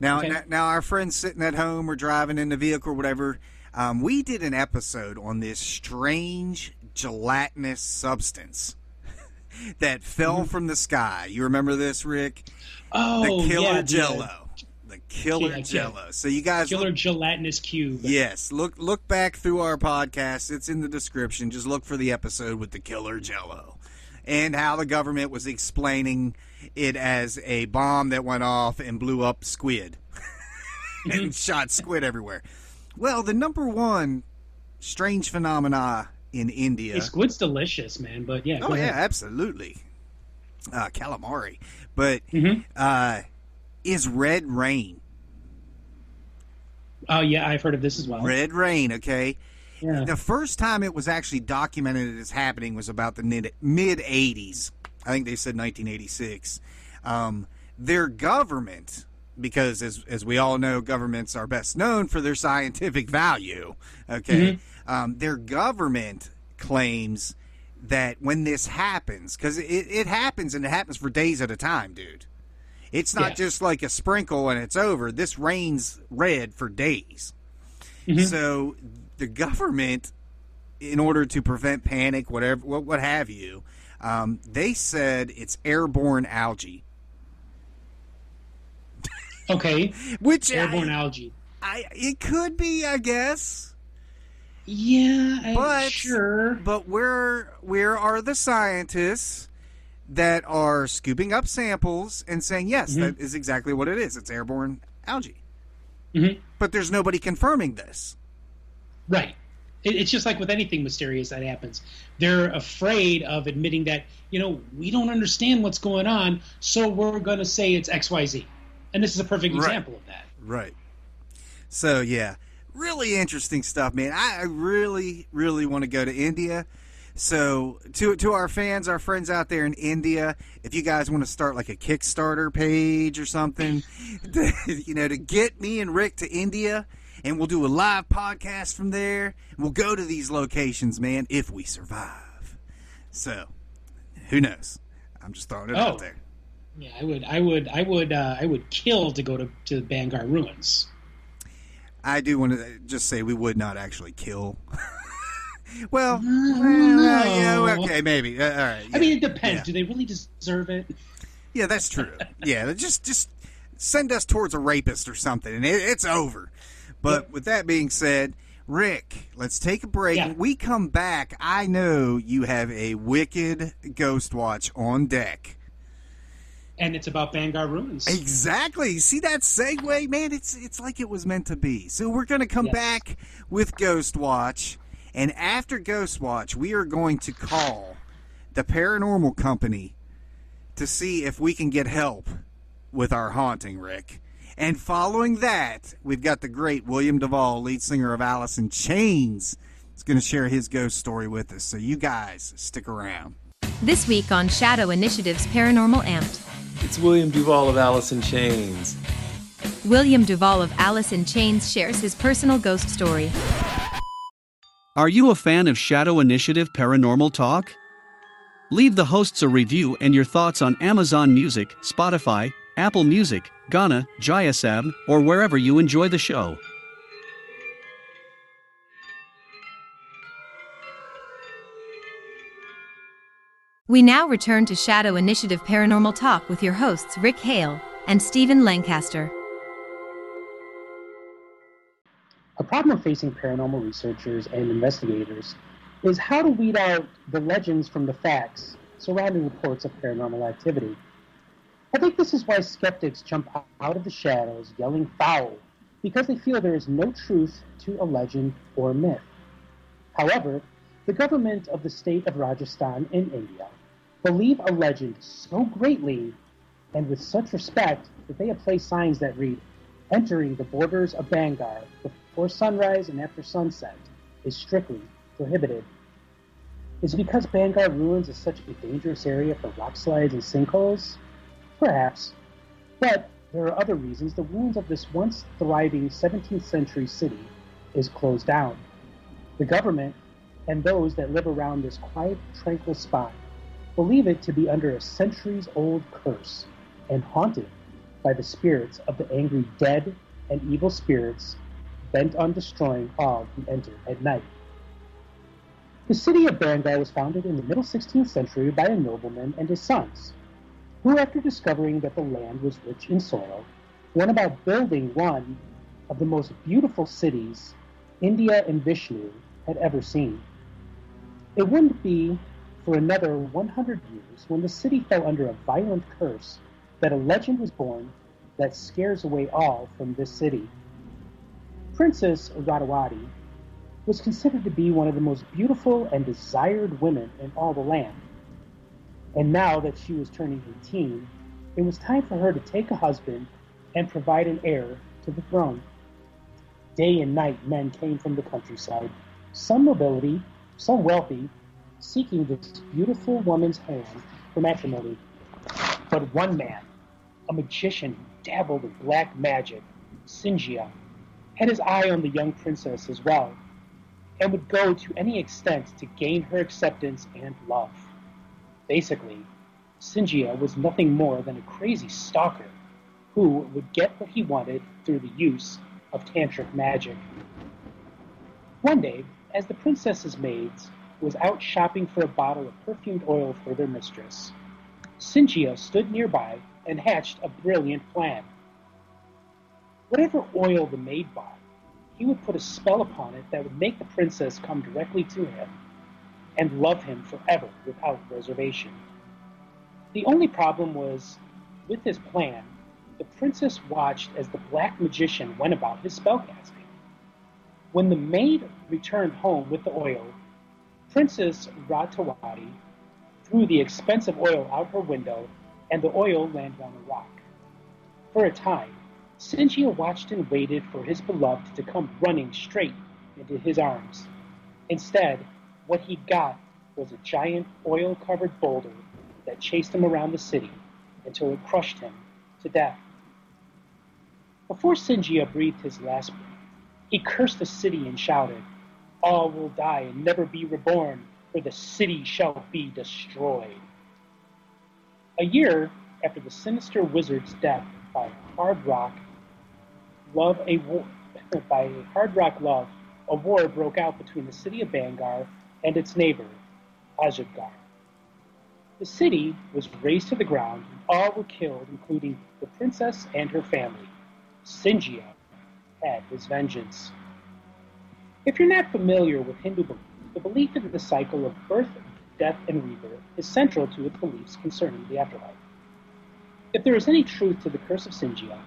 Now, Okay. now, now our friends sitting at home or driving in the vehicle or whatever, um, we did an episode on this strange gelatinous substance that fell from the sky. You remember this, Rick? Oh, the killer yeah, Jello. Killer Yeah. Jello. So you guys Killer gelatinous cube. Yes, look look back through our podcast. It's in the description. Just look for the episode with the killer Jello, and how the government was explaining it as a bomb that went off and blew up squid, and shot squid everywhere. Well, the number one strange phenomena in India. Hey, squid's delicious, man. But yeah. Oh yeah, ahead. absolutely. Uh, calamari, but Mhm. uh, is red rain. Oh yeah, I've heard of this as well. Red rain. Okay. Yeah. The first time it was actually documented as happening was about the mid mid 80s. I think they said 1986. Um, their government, because as as we all know, governments are best known for their scientific value. Okay, um, their government claims that when this happens, because it, it happens and it happens for days at a time, dude. It's not Yeah. just like a sprinkle and it's over. This rains red for days. So the government, in order to prevent panic, whatever, what, what have you, um, they said it's airborne algae, Okay. which Airborne I, algae. I, it could be, I guess. Yeah, I- But sure. but where where are the scientists that are scooping up samples and saying yes, Mm-hmm. that is exactly what it is. It's airborne algae. Mhm. But there's nobody confirming this. Right. It's just like with anything mysterious that happens. They're afraid of admitting that, you know, we don't understand what's going on, so we're going to say it's XYZ. And this is a perfect Right. example of that. Right. So yeah, really interesting stuff, man. I, I really, really want to go to India. So to to our fans, our friends out there in India, if you guys want to start like a Kickstarter page or something, to, you know, to get me and Rick to India, and we'll do a live podcast from there. We'll go to these locations, man, if we survive. So, who knows? I'm just throwing it Oh. out there. Yeah, I would, I would, I would, uh, I would kill to go to to the Bangarh ruins. I do want to just say we would not actually kill. well, well, yeah, okay, maybe. Uh, all right. I mean, it depends. Yeah. Do they really deserve it? Yeah, that's true. yeah, just just send us towards a rapist or something, and it, it's over. But with that being said, Rick, let's take a break. Yeah. When we come back, I know you have a wicked ghost watch on deck. And it's about Bangarh ruins. Exactly. See that segue, man? It's it's like it was meant to be. So we're gonna come Yes. back with Ghost Watch, and after Ghost Watch, we are going to call the paranormal company to see if we can get help with our haunting, Rick. And following that, we've got the great William DuVall, lead singer of Alice in Chains, is going to share his ghost story with us. So you guys stick around. This week on Shadow Initiative's Paranormal Amped, It's William DuVall of Alice in Chains. William DuVall of Alice in Chains shares his personal ghost story. Are you a fan of Shadow Initiative Paranormal Talk? Leave the hosts a review and your thoughts on Amazon Music, Spotify, Apple Music, Gaana, JSM, or wherever you enjoy the show. We now return to Shadow Initiative Paranormal Talk with your hosts Rick Hale and Stephen Lancaster. A problem facing paranormal researchers and investigators is how to weed out the legends from the facts surrounding reports of paranormal activity. I think this is why skeptics jump out of the shadows yelling foul, because they feel there is no truth to a legend or myth. However, the government of the state of Rajasthan in India believe a legend so greatly and with such respect that they have placed signs that read, entering the borders of Bangarh before sunrise and after sunset is strictly prohibited. Is it because Bangarh Ruins is such a dangerous area for rock slides and sinkholes? Perhaps. But there are other reasons the ruins of this once thriving 17th century city is closed down. The government and those that live around this quiet, tranquil spot believe it to be under a centuries old curse and haunted by the spirits of the angry dead and evil spirits bent on destroying all who enter at night. The city of Berengar was founded in the middle 16th century by a nobleman and his sons, who, after discovering that the land was rich in soil, went about building one of the most beautiful cities India and Vishnu had ever seen. It wouldn't be for another 100 years when the city fell under a violent curse that a legend was born that scares away all from this city. Princess Radawati was considered to be one of the most beautiful and desired women in all the land. And now that she was turning 18, it was time for her to take a husband and provide an heir to the throne. Day and night, men came from the countryside, some nobility, some wealthy, seeking this beautiful woman's hand for matrimony. But one man, a magician who dabbled in black magic, Singia, had his eye on the young princess as well, and would go to any extent to gain her acceptance and love. Basically, Singia was nothing more than a crazy stalker who would get what he wanted through the use of tantric magic. One day, as the princess's maids was out shopping for a bottle of perfumed oil for their mistress, Singia stood nearby and hatched a brilliant plan. Whatever oil the maid bought, he would put a spell upon it that would make the princess come directly to him and love him forever without reservation. The only problem was, with his plan, the princess watched as the black magician went about his spellcasting. When the maid returned home with the oil, Princess Ratawati threw the expensive oil out her window, and the oil landed on a rock. For a time, Singia watched and waited for his beloved to come running straight into his arms. Instead, what he got was a giant oil covered boulder that chased him around the city until it crushed him to death. Before Singia breathed his last breath, he cursed the city and shouted, All will die and never be reborn, for the city shall be destroyed. A year after the sinister wizard's death by Hard Rock Love a war by Hard Rock Love, a war broke out between the city of Bangarh and its neighbor, Ajabgarh. The city was razed to the ground, and all were killed, including the princess and her family. Singia had his vengeance. If you're not familiar with Hindu belief, the belief in the cycle of birth, death, and rebirth is central to its beliefs concerning the afterlife. If there is any truth to the curse of Singia,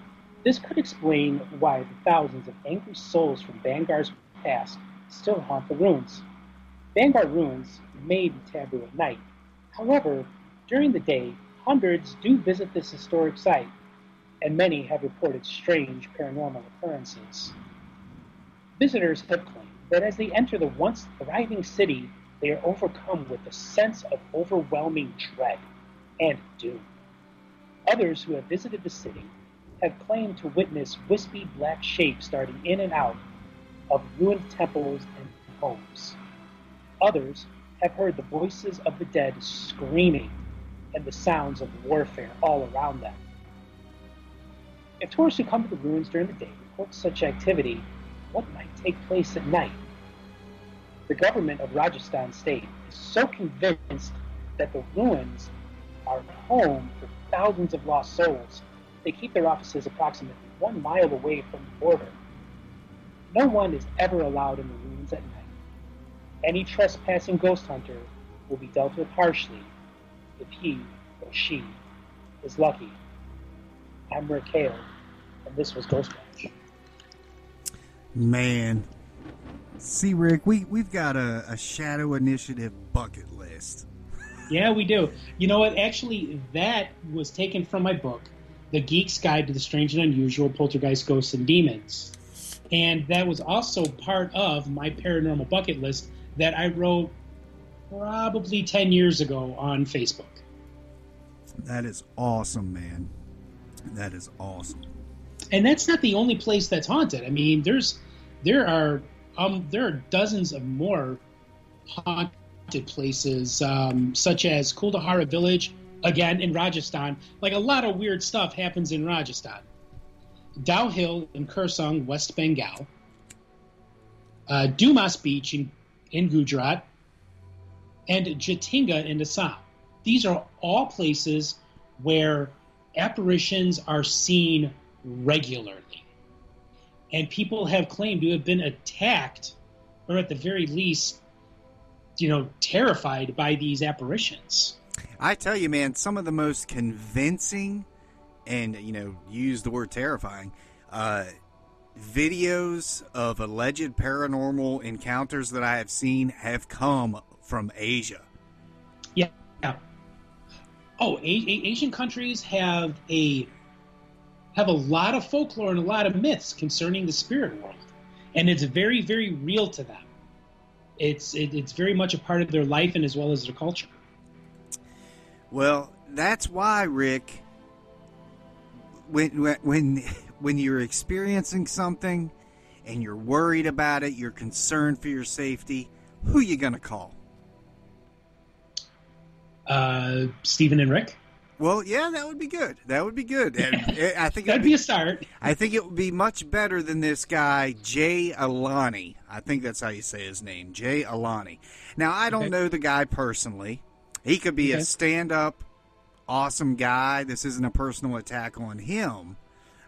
this could explain why the thousands of angry souls from Bangarh's past still haunt the ruins. Bangarh ruins may be taboo at night. However, during the day, hundreds do visit this historic site and many have reported strange paranormal occurrences. Visitors have claimed that as they enter the once thriving city, they are overcome with a sense of overwhelming dread and doom. Others who have visited the city have claimed to witness wispy black shapes darting in and out of ruined temples and homes. Others have heard the voices of the dead screaming and the sounds of warfare all around them. If tourists who come to the ruins during the day report such activity, what might take place at night? The government of Rajasthan state is so convinced that the ruins are home for thousands of lost souls, they keep their offices approximately one mile away from the border. No one is ever allowed in the ruins at night. Any trespassing ghost hunter will be dealt with harshly if he or she is lucky. I'm Rick Hale, and this was Ghost Watch. Man. See, Rick, we, we've got a, a Shadow Initiative bucket list. Yeah, we do. You know what? Actually, that was taken from my book, The Geek's Guide to the Strange and Unusual Poltergeist Ghosts and Demons. And that was also part of my paranormal bucket list that I wrote probably 10 years ago on Facebook. That is awesome, man. That is awesome. And that's not the only place that's haunted. I mean, there's there are um there are dozens of more haunted places, um, such as Kuldhara Village, again in Rajasthan. Like a lot of weird stuff happens in Rajasthan. Dow Hill in Kurseong, West Bengal. Uh, Dumas Beach in, in Gujarat. And Jatinga in Assam. These are all places where apparitions are seen regularly. And people have claimed to have been attacked, or at the very least, you know, terrified by these apparitions. I tell you, man, some of the most convincing and, you know, use the word terrifying, uh, videos of alleged paranormal encounters that I have seen have come from Asia. Yeah. yeah. Oh, a- a- Asian countries have a have a lot of folklore and a lot of myths concerning the spirit world, and it's very, very real to them. It's it, it's very much a part of their life and as well as their culture. Well, that's why, Rick. When when when you're experiencing something and you're worried about it, you're concerned for your safety, who you gonna call? Uh, Stephen and Rick. Well, yeah, that would be good. That would be good. And I think That'd it'd be a start. I think it would be much better than this guy Jay Alani. I think that's how you say his name, Jay Alani. Now, I don't Okay. know the guy personally. He could be Okay. a stand-up, awesome guy. This isn't a personal attack on him.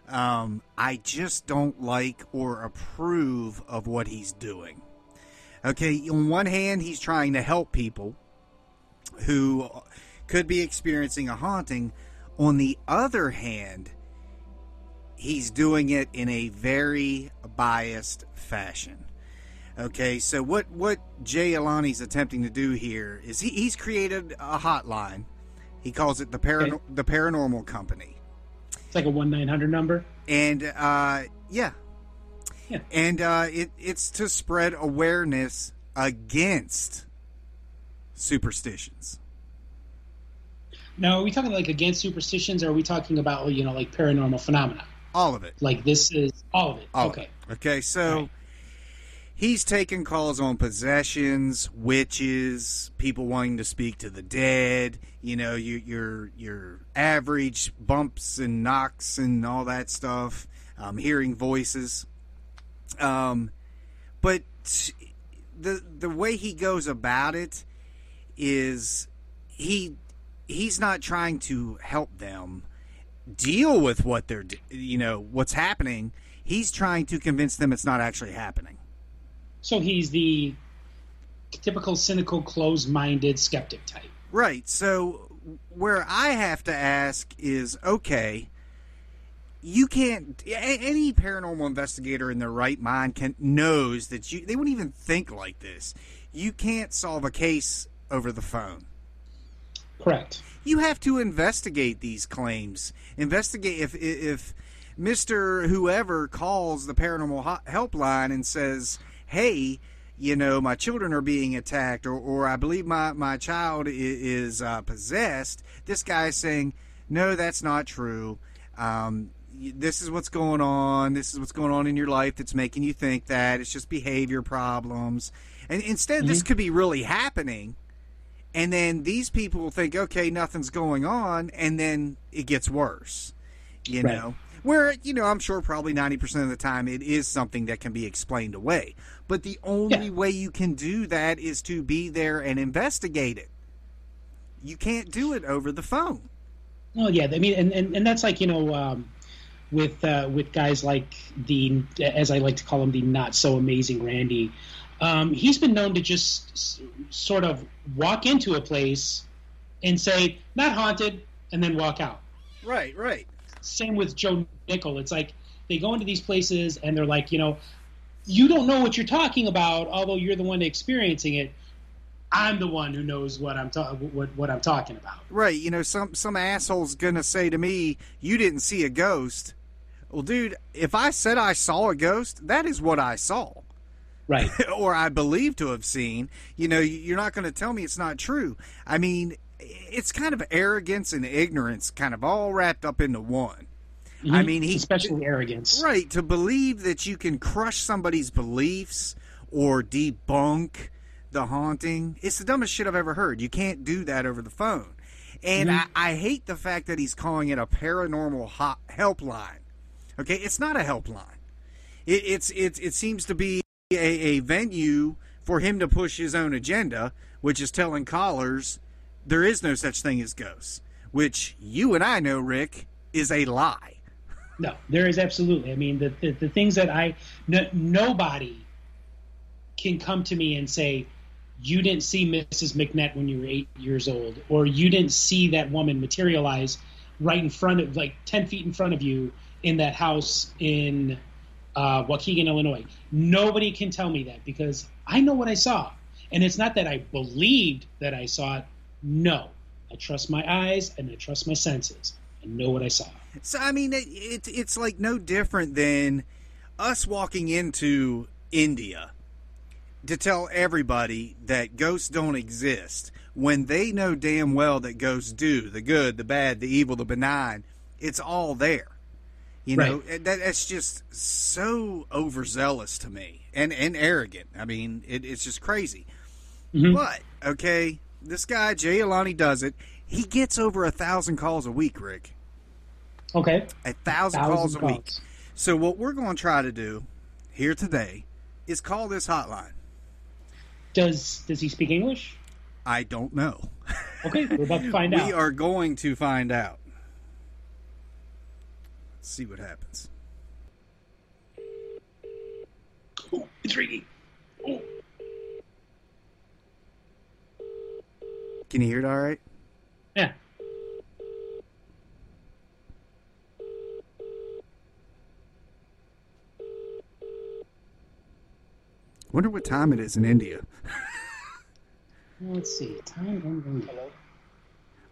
Um, I just don't like or approve of what he's doing. Okay, on one hand, he's trying to help people who could be experiencing a haunting. On the other hand, he's doing it in a very biased fashion. Okay, so what what Jay Alani's attempting to do here is he, he's created a hotline. He calls it the Okay. the Paranormal Company. It's like a one nine hundred number. And uh, yeah, Yeah. and uh, it it's to spread awareness against superstitions. Now, are we talking like against superstitions, or are we talking about you know like paranormal phenomena? All of it. Like this is all of it. All of okay. it. Okay, so Right. He's taking calls on possessions, witches, people wanting to speak to the dead. You know, your your your average bumps and knocks and all that stuff. Um, hearing voices. Um, but the the way he goes about it is he he's not trying to help them deal with what they're you know what's happening he's trying to convince them it's not actually happening So he's the typical cynical, closed-minded skeptic type. right so where i have to ask is okay you can't any paranormal investigator in their right mind can knows that you they wouldn't even think like this you can't solve a case over the phone Correct. you have to investigate these claims. Investigate if if Mister Whoever calls the paranormal helpline and says, "Hey, you know, my children are being attacked," or, or I believe my my child is uh, possessed. This guy is saying, "No, that's not true." Um, this is what's going on. This is what's going on in your life that's making you think that it's just behavior problems. And instead, this could be really happening and then these people think okay nothing's going on and then it gets worse you Right. know where you know i'm sure probably 90% of the time it is something that can be explained away but the only Yeah. way you can do that is to be there and investigate it you can't do it over the phone Well, yeah. I mean, and, and, and that's like you know, um, with uh, with guys like the, as I like to call him, the not so amazing Randi. Um, he's been known to just s- sort of walk into a place and say not haunted, and then walk out. right right Same with Joe Nickell. It's like they go into these places and they're like, you know, you don't know what you're talking about, although you're the one experiencing it. I'm the one who knows what I'm ta- what what I'm talking about. right you know some some asshole's gonna say to me you didn't see a ghost well dude if i said i saw a ghost that is what i saw Right. or I believe to have seen, you know, you're not going to tell me it's not true. I mean, it's kind of arrogance and ignorance, kind of all wrapped up into one. I mean, he especially arrogance. Right, to believe that you can crush somebody's beliefs or debunk the haunting. It's the dumbest shit I've ever heard. You can't do that over the phone. And Mhm. I, I hate the fact that he's calling it a paranormal hot helpline. Okay, it's not a helpline. It, it's it's it seems to be a, a venue for him to push his own agenda, which is telling callers there is no such thing as ghosts, which you and I know, Rick, is a lie. No, there is absolutely. I mean, the the, the things that I no, nobody can come to me and say you didn't see Mrs. McNett when you were eight years old, or you didn't see that woman materialize right in front of, like ten feet in front of you in that house in uh, Waukegan, Illinois. Nobody can tell me that because I know what I saw, and it's not that I believed that I saw it. No, I trust my eyes and I trust my senses. I know what I saw. So I mean, it, it, it's like no different than us walking into India to tell everybody that ghosts don't exist when they know damn well that ghosts do the good, the bad, the evil, the benign. It's all there. You know, that, that's just so overzealous to me and, and arrogant. I mean, it, it's just crazy. Mm-hmm. But, okay, this guy, Jay Alani, does it. He gets over a thousand calls a week, Rick. Okay. A thousand, calls a week. calls. So what we're going to try to do here today is call this hotline. Does does he speak English? I don't know. Okay, we're about to find we out. We are going to find out. Let's see what happens. Oh, it's ringing. Oh. Can you hear it all right? Yeah. Wonder what time it is in India. Let's see. Time and India.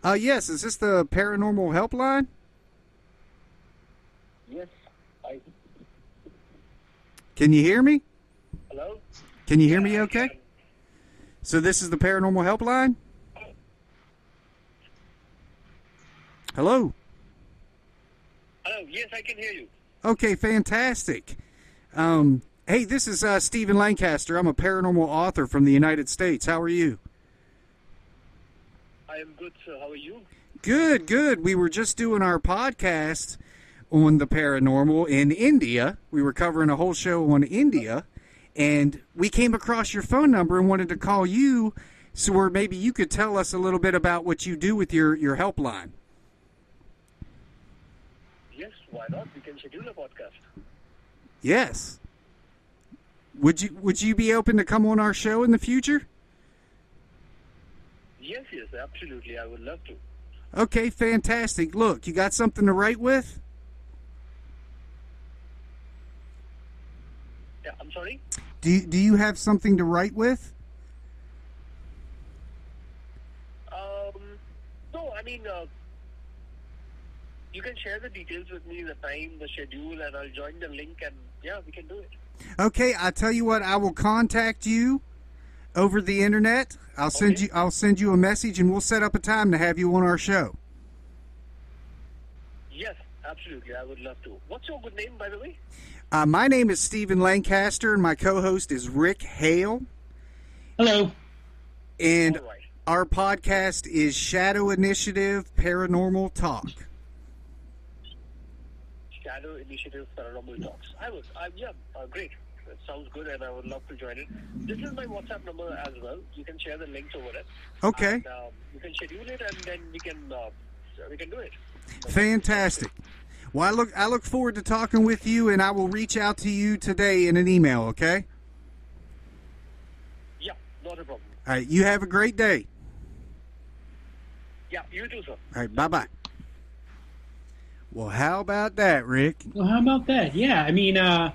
Uh, yes, is this the paranormal helpline? Yes, I. Can you hear me? Hello? Can you hear me okay? So this is the paranormal helpline? Hello? Hello, yes, I can hear you. Okay, fantastic. Um, hey, this is uh, Stephen Lancaster. I'm a paranormal author from the United States. How are you? I am good, sir. How are you? Good, good. We were just doing our podcast on the paranormal in India. We were covering a whole show on India, and we came across your phone number and wanted to call you so where maybe you could tell us a little bit about what you do with your, your helpline. Yes, why not? We can schedule a podcast. Yes. Would you would you be open to come on our show in the future? Yes, yes, absolutely. I would love to. Okay, fantastic. Look, you got something to write with? Yeah, I'm sorry? Do you, do you have something to write with? Um, no, I mean, uh, you can share the details with me, the time, the schedule, and I'll join the link, and yeah, we can do it. Okay, I tell you what, I will contact you over the internet. I'll send you I'll send you a message and we'll set up a time to have you on our show. Yes, absolutely. I would love to. What's your good name, by the way? Uh, my name is Stephen Lancaster and my co-host is Rick Hale. Hello. And our podcast is Shadow Initiative Paranormal Talk. Shadow Initiative Paranormal Talks. I would. Uh, yeah, uh, great. That sounds good, and I would love to join it. This is my WhatsApp number as well. You can share the links over it. Okay. And, um, you can schedule it, and then we can uh, we can do it. Fantastic. Well, I look I look forward to talking with you and I will reach out to you today in an email, okay? Yeah, not a problem. All right, you have a great day. Yeah, you too, sir. All right, bye-bye. Well, how about that, Rick? Well, how about that? Yeah, I mean, uh,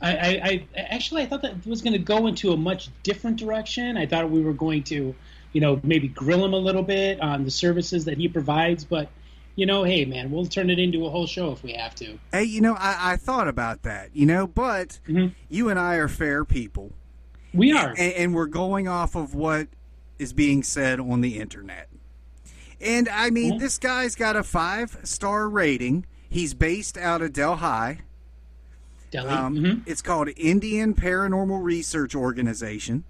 I, I, I actually I thought that was going to go into a much different direction. I thought we were going to, you know, maybe grill him a little bit on the services that he provides, but you know, hey, man, we'll turn it into a whole show if we have to. Hey, you know, I, I thought about that, you know, but you and I are fair people. We are. And, and we're going off of what is being said on the internet. And I mean, this guy's got a five star rating. He's based out of Delhi. Delhi. Um, Mhm. It's called Indian Paranormal Research Organization.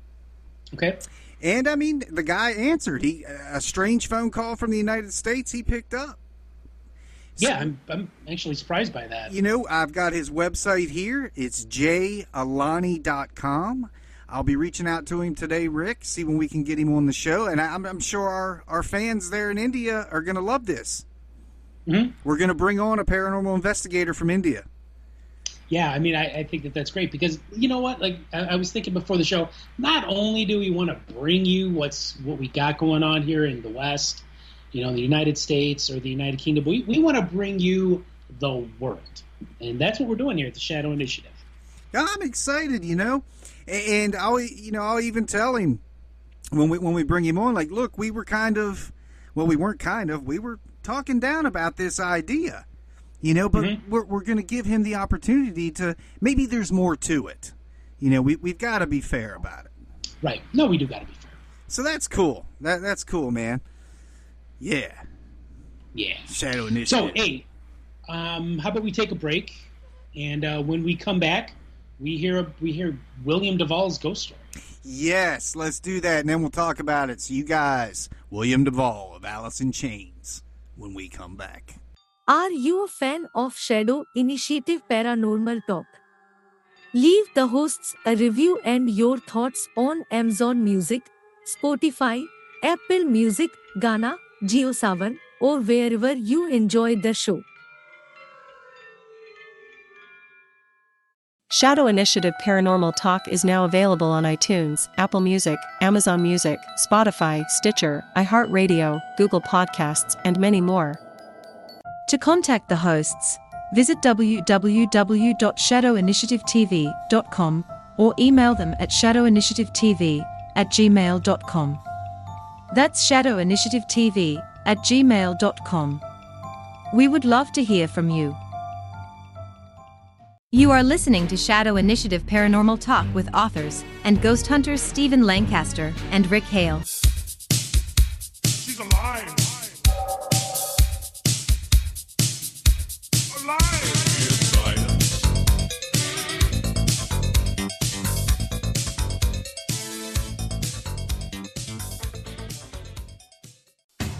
Okay. And I mean, the guy answered. He a strange phone call from the United States. He picked up. Yeah, I'm, I'm actually surprised by that. You know, I've got his website here. It'sjalani.com. I'll be reaching out to him today, Rick, see when we can get him on the show. And I'm, I'm sure our, our fans there in India are going to love this. Mhm. We're going to bring on a paranormal investigator from India. Yeah, I mean, I, I think that that's great because you know what? Like, I, I was thinking before the show. Not only do we want to bring you what's what we got going on here in the West, you know, the United States or the United Kingdom, we we want to bring you the world, and that's what we're doing here at the Shadow Initiative. I'm excited, you know, and I'll you know I'll even tell him when we when we bring him on, like, look, we were kind of, well, we weren't kind of, we were talking down about this idea, you know, but we're we're going to give him the opportunity to maybe there's more to it, you know, we we've got to be fair about it. Right? No, we do got to be fair. So that's cool. That that's cool, man. Yeah, Yeah. Shadow initiative So, hey, um, how about we take a break, and uh, when we come back, we hear we hear William DuVall's ghost story. Yes, let's do that, and then we'll talk about it. So you guys, William DuVall of Alice in Chains, when we come back. Are you a fan of Shadow Initiative Paranormal Talk? Leave the hosts a review and your thoughts on Amazon Music, Spotify, Apple Music, Gaana, JioSaavn, or wherever you enjoy the show. Shadow Initiative Paranormal Talk is now available on iTunes, Apple Music, Amazon Music, Spotify, Stitcher, iHeartRadio, Google Podcasts, and many more. To contact the hosts, visit www.shadowinitiativetv.com or email them at shadowinitiativetv at gmail.com. That's shadowinitiativetv at gmail.com. We would love to hear from you. You are listening to Shadow Initiative Paranormal Talk with authors and ghost hunters Stephen Lancaster and Rick Hale. She's alive.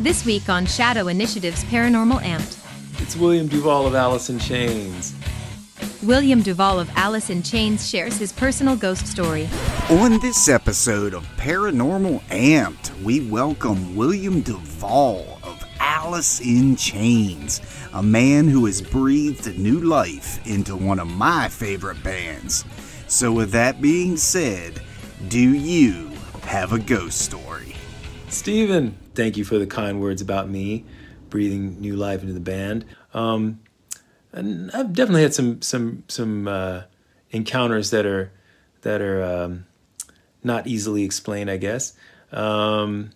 This week on Shadow Initiative's Paranormal Amped, It's William DuVall of Alice in Chains. William DuVall of Alice in Chains shares his personal ghost story. On this episode of Paranormal Amped, we welcome William DuVall of Alice in Chains, a man who has breathed new life into one of my favorite bands. So, with that being said, do you have a ghost story? Stephen, thank you for the kind words about me, breathing new life into the band. Um, and I've definitely had some some some uh, encounters that are that are um, not easily explained. I guess um,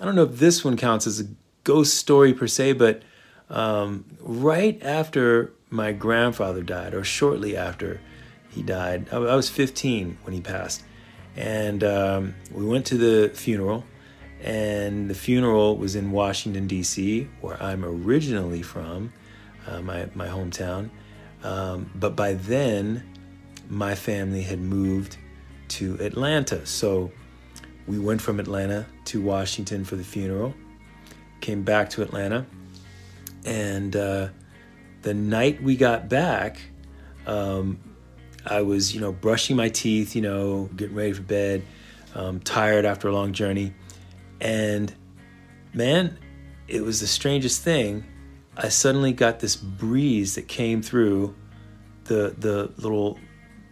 I don't know if this one counts as a ghost story per se, but um, right after my grandfather died, or shortly after he died, I, I was 15 when he passed, and um, we went to the funeral. And the funeral was in Washington, D.C., where I'm originally from uh, my my hometown. Um, but by then, my family had moved to Atlanta, so we went from Atlanta to Washington for the funeral. Came back to Atlanta, and uh, the night we got back, um, I was you know brushing my teeth, you know, getting ready for bed, um, tired after a long journey, and man, it was the strangest thing. I suddenly got this breeze that came through the the little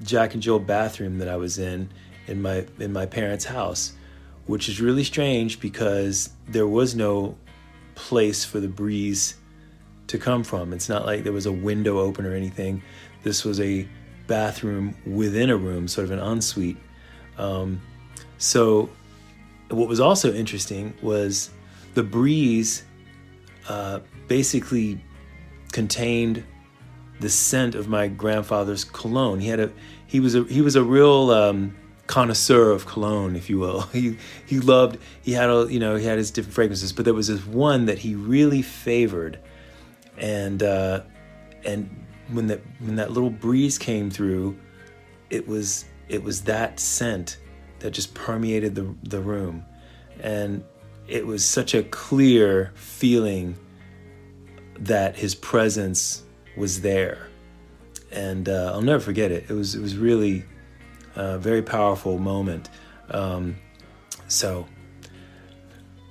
Jack and Jill bathroom that I was in in my in my parents' house, which is really strange because there was no place for the breeze to come from. It's not like there was a window open or anything. This was a bathroom within a room, sort of an ensuite. Um, so, what was also interesting was the breeze uh, basically contained the scent of my grandfather's cologne. He had a he was a he was a real um, connoisseur of cologne, if you will. He he loved he had a you know he had his different fragrances, but there was this one that he really favored, and uh, and when that when that little breeze came through, it was it was that scent that just permeated the the room, and it was such a clear feeling that his presence was there, and uh, I'll never forget it. It was it was really a very powerful moment. Um, so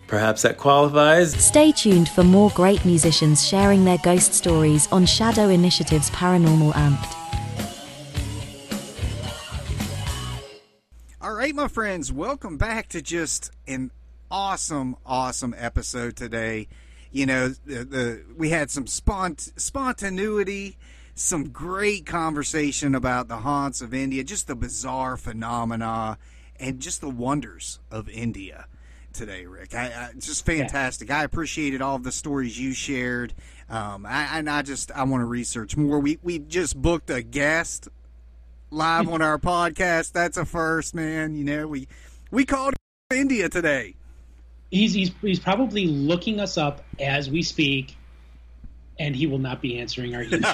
perhaps that qualifies. Stay tuned for more great musicians sharing their ghost stories on Shadow Initiative's Paranormal Amped. All right, my friends, welcome back to just an awesome, awesome episode today. You know, the, the we had some spont- spontaneity, some great conversation about the haunts of India, just the bizarre phenomena, and just the wonders of India today, Rick. I, I just fantastic. I appreciated all of the stories you shared. Um, I, and I just I want to research more. We we just booked a guest live on our podcast. That's a first, man. You know we we called India today. He's, he's he's probably looking us up as we speak, and he will not be answering our email.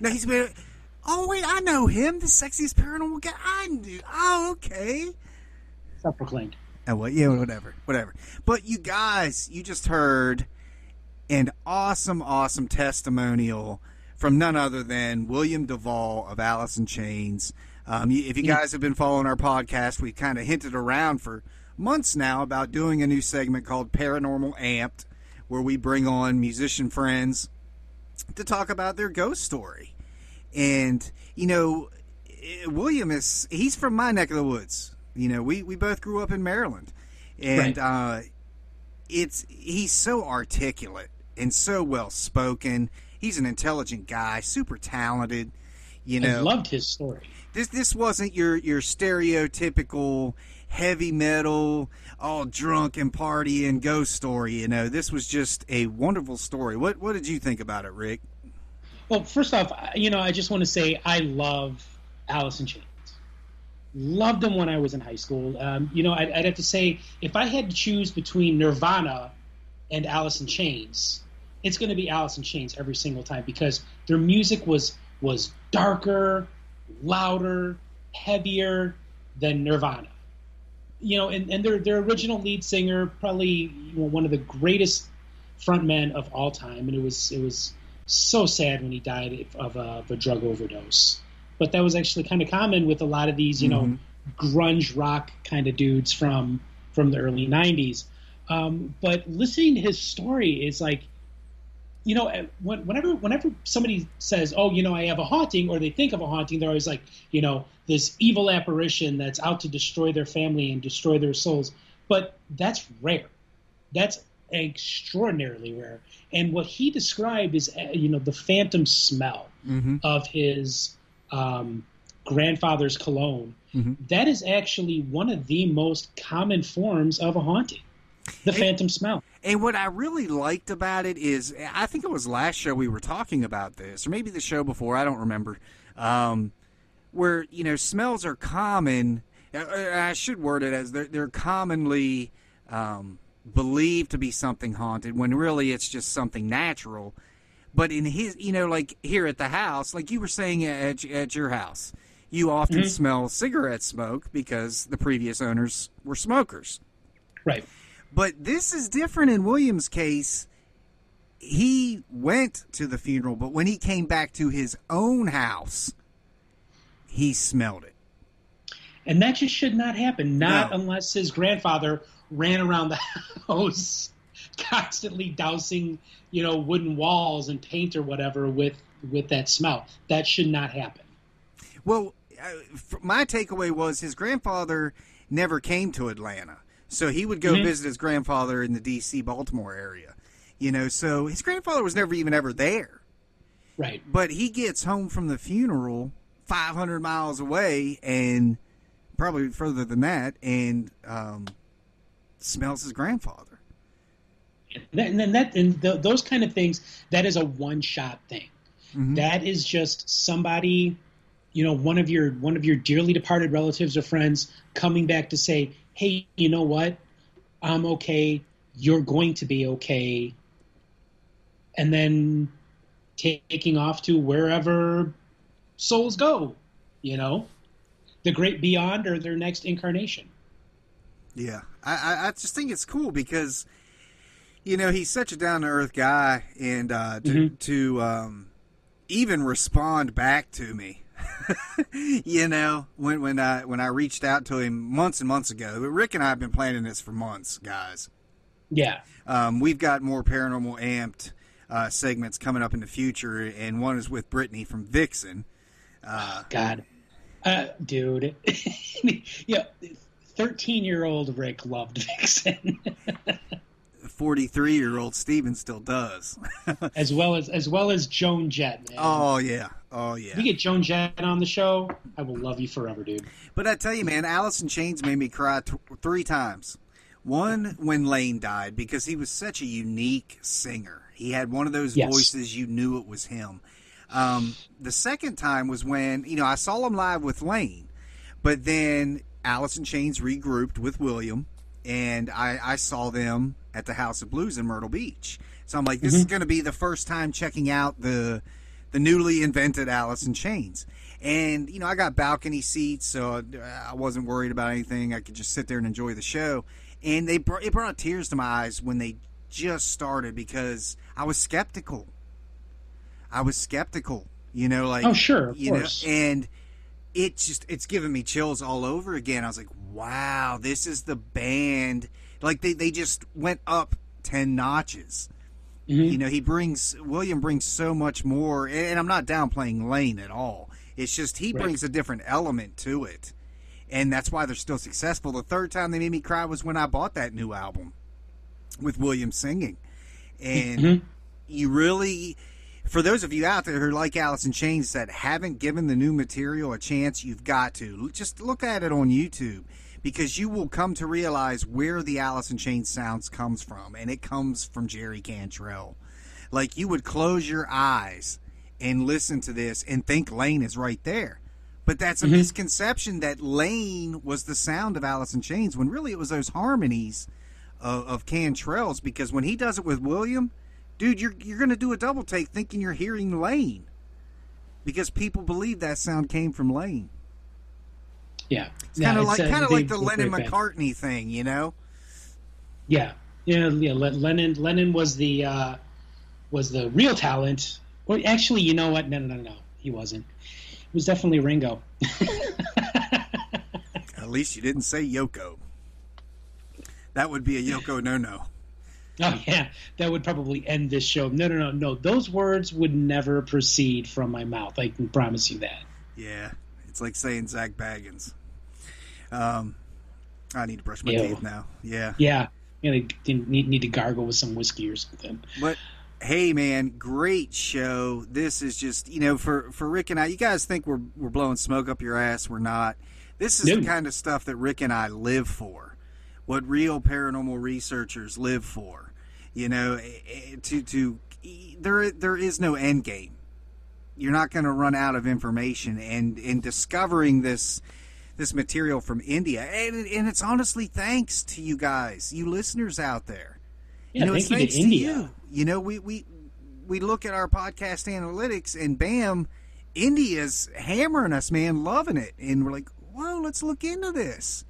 no, he's been. Oh wait, I know him, the sexiest paranormal guy. I knew. Oh, okay. Self-proclaimed. Oh well, yeah, whatever, whatever. But you guys, you just heard an awesome, awesome testimonial from none other than William DuVall of Alice in Chains. Um, if you guys have been following our podcast, we kind of hinted around for months now about doing a new segment called Paranormal Amped, where we bring on musician friends to talk about their ghost story. And, you know, eh, William is, he's from my neck of the woods. You know, we, we both grew up in Maryland. And uh, it's, he's so articulate and so well spoken. He's an intelligent guy, super talented. You know, I loved his story. this this wasn't your your stereotypical heavy metal, all drunk and party and ghost story. You know, this was just a wonderful story. What what did you think about it, Rick? Well, first off, you know, I just want to say I love Alice in Chains. Loved them when I was in high school. Um, you know, I'd, I'd have to say if I had to choose between Nirvana and Alice in Chains, it's going to be Alice in Chains every single time because their music was was darker, louder, heavier than Nirvana. You know, and, and their their original lead singer, probably you know, one of the greatest frontmen of all time, and it was it was so sad when he died of a, of a drug overdose. But that was actually kind of common with a lot of these, you know, grunge rock kind of dudes from from the early '90s. Um, but listening to his story is like, you know, when- whenever whenever somebody says, "Oh, you know, I have a haunting," or they think of a haunting, they're always like, you know, this evil apparition that's out to destroy their family and destroy their souls. But that's rare. That's extraordinarily rare. And what he described is, eh, you know, the phantom smell Mm-hmm. of his um, grandfather's cologne. Mhm. That is actually one of the most common forms of a haunting. The phantom smell. And what I really liked about it is, I think it was last show we were talking about this, or maybe the show before, I don't remember, um, where, you know, smells are common. uh, uh, I should word it as they're, they're commonly um, believed to be something haunted when really it's just something natural. But in his, you know, like here at the house, like you were saying at, at your house, you often Mhm. smell cigarette smoke because the previous owners were smokers. Right. But this is different in William's case. He went to the funeral, but when he came back to his own house, he smelled it. And that just should not happen. Not No. unless his grandfather ran around the house constantly dousing, you know, wooden walls and paint or whatever with with that smell. That should not happen. Well, uh, my takeaway was his grandfather never came to Atlanta. So he would go Mhm. visit his grandfather in the D.C. Baltimore area. You know, so his grandfather was never even ever there. Right. But he gets home from the funeral 500 miles away and probably further than that and um, smells his grandfather. And then that and th- those kind of things. That is a one shot thing. Mhm. That is just somebody you know one of your one of your dearly departed relatives or friends coming back to say, "Hey, you know what? I'm okay. You're going to be okay." And then taking off to wherever souls go, you know, the great beyond or their next incarnation. Yeah, I, I, I just think it's cool because, you know, he's such a down to earth guy, and uh, to, Mhm. to um, even respond back to me, you know, when when I when I reached out to him months and months ago. Rick and I have been planning this for months, guys. Yeah. Um, we've got more paranormal amped uh, segments coming up in the future, and one is with Brittany from Vixen. Uh, God, uh, dude, yeah, thirteen-year-old Rick loved Vixen, Forty-three year old Stephen still does. as well as as well as Joan Jett. Man. oh yeah, oh yeah. If you get Joan Jett on the show, I will love you forever, dude. But I tell you, man, Alice in Chains made me cry t- three times. One when Lane died because he was such a unique singer. He had one of those Yes. voices you knew it was him. Um, the second time was when you know I saw him live with Lane, but then Alice in Chains regrouped with William, and I, I saw them at the House of Blues in Myrtle Beach. So I'm like, this is going to be the first time checking out the the newly invented Alice in Chains. And you know, I got balcony seats, so I wasn't worried about anything. I could just sit there and enjoy the show. And they br- it brought tears to my eyes when they just started because I was skeptical. I was skeptical, you know, like Oh, sure, of you course. know, and it just it's giving me chills all over again. I was like, wow, this is the band. Like they they just went up ten notches. You know, he brings William brings so much more, and I'm not downplaying Lane at all. It's just he Right. brings a different element to it, and that's why they're still successful. The third time they made me cry was when I bought that new album with William singing, and Mhm. you really, for those of you out there who like Alice in Chains that haven't given the new material a chance, you've got to just look at it on YouTube because you will come to realize where the Alice in Chains sounds comes from, and it comes from Jerry Cantrell. Like you would close your eyes and listen to this and think Lane is right there. But that's a mm-hmm. misconception that Lane was the sound of Alice in Chains when really it was those harmonies of, of Cantrell's because when he does it with William, dude, you're you're gonna do a double take thinking you're hearing Lane. Because people believe that sound came from Lane. Yeah, It's kind of like uh, kind of like the Lennon great band. McCartney thing, you know? Yeah, yeah, yeah. Lennon Lennon was the uh, was the real talent. Well, actually, you know what? No, no, no, no. He wasn't. It was definitely Ringo. At least you didn't say Yoko. That would be a Yoko no no. Oh yeah, that would probably end this show. No, no, no, no. Those words would never proceed from my mouth. I can promise you that. Yeah, it's like saying Zak Bagans. Um, I need to brush my Ew. teeth now. Yeah, Yeah, they need need to gargle with some whiskey or something. but hey, man, great show. This is just you know for for Rick and I. You guys think we're we're blowing smoke up your ass? We're not. This is the kind of stuff that Rick and I live for. What real paranormal researchers live for. You know, eh, eh, to to there there is no end game. You're not going to run out of information, and in discovering this this material from India, and, and it's honestly thanks to you guys, you listeners out there. Yeah, you know, thank it's you to thanks to, India. you. You know, we we we look at our podcast analytics, and bam, India's hammering us, man, loving it, and we're like, whoa, let's look into this.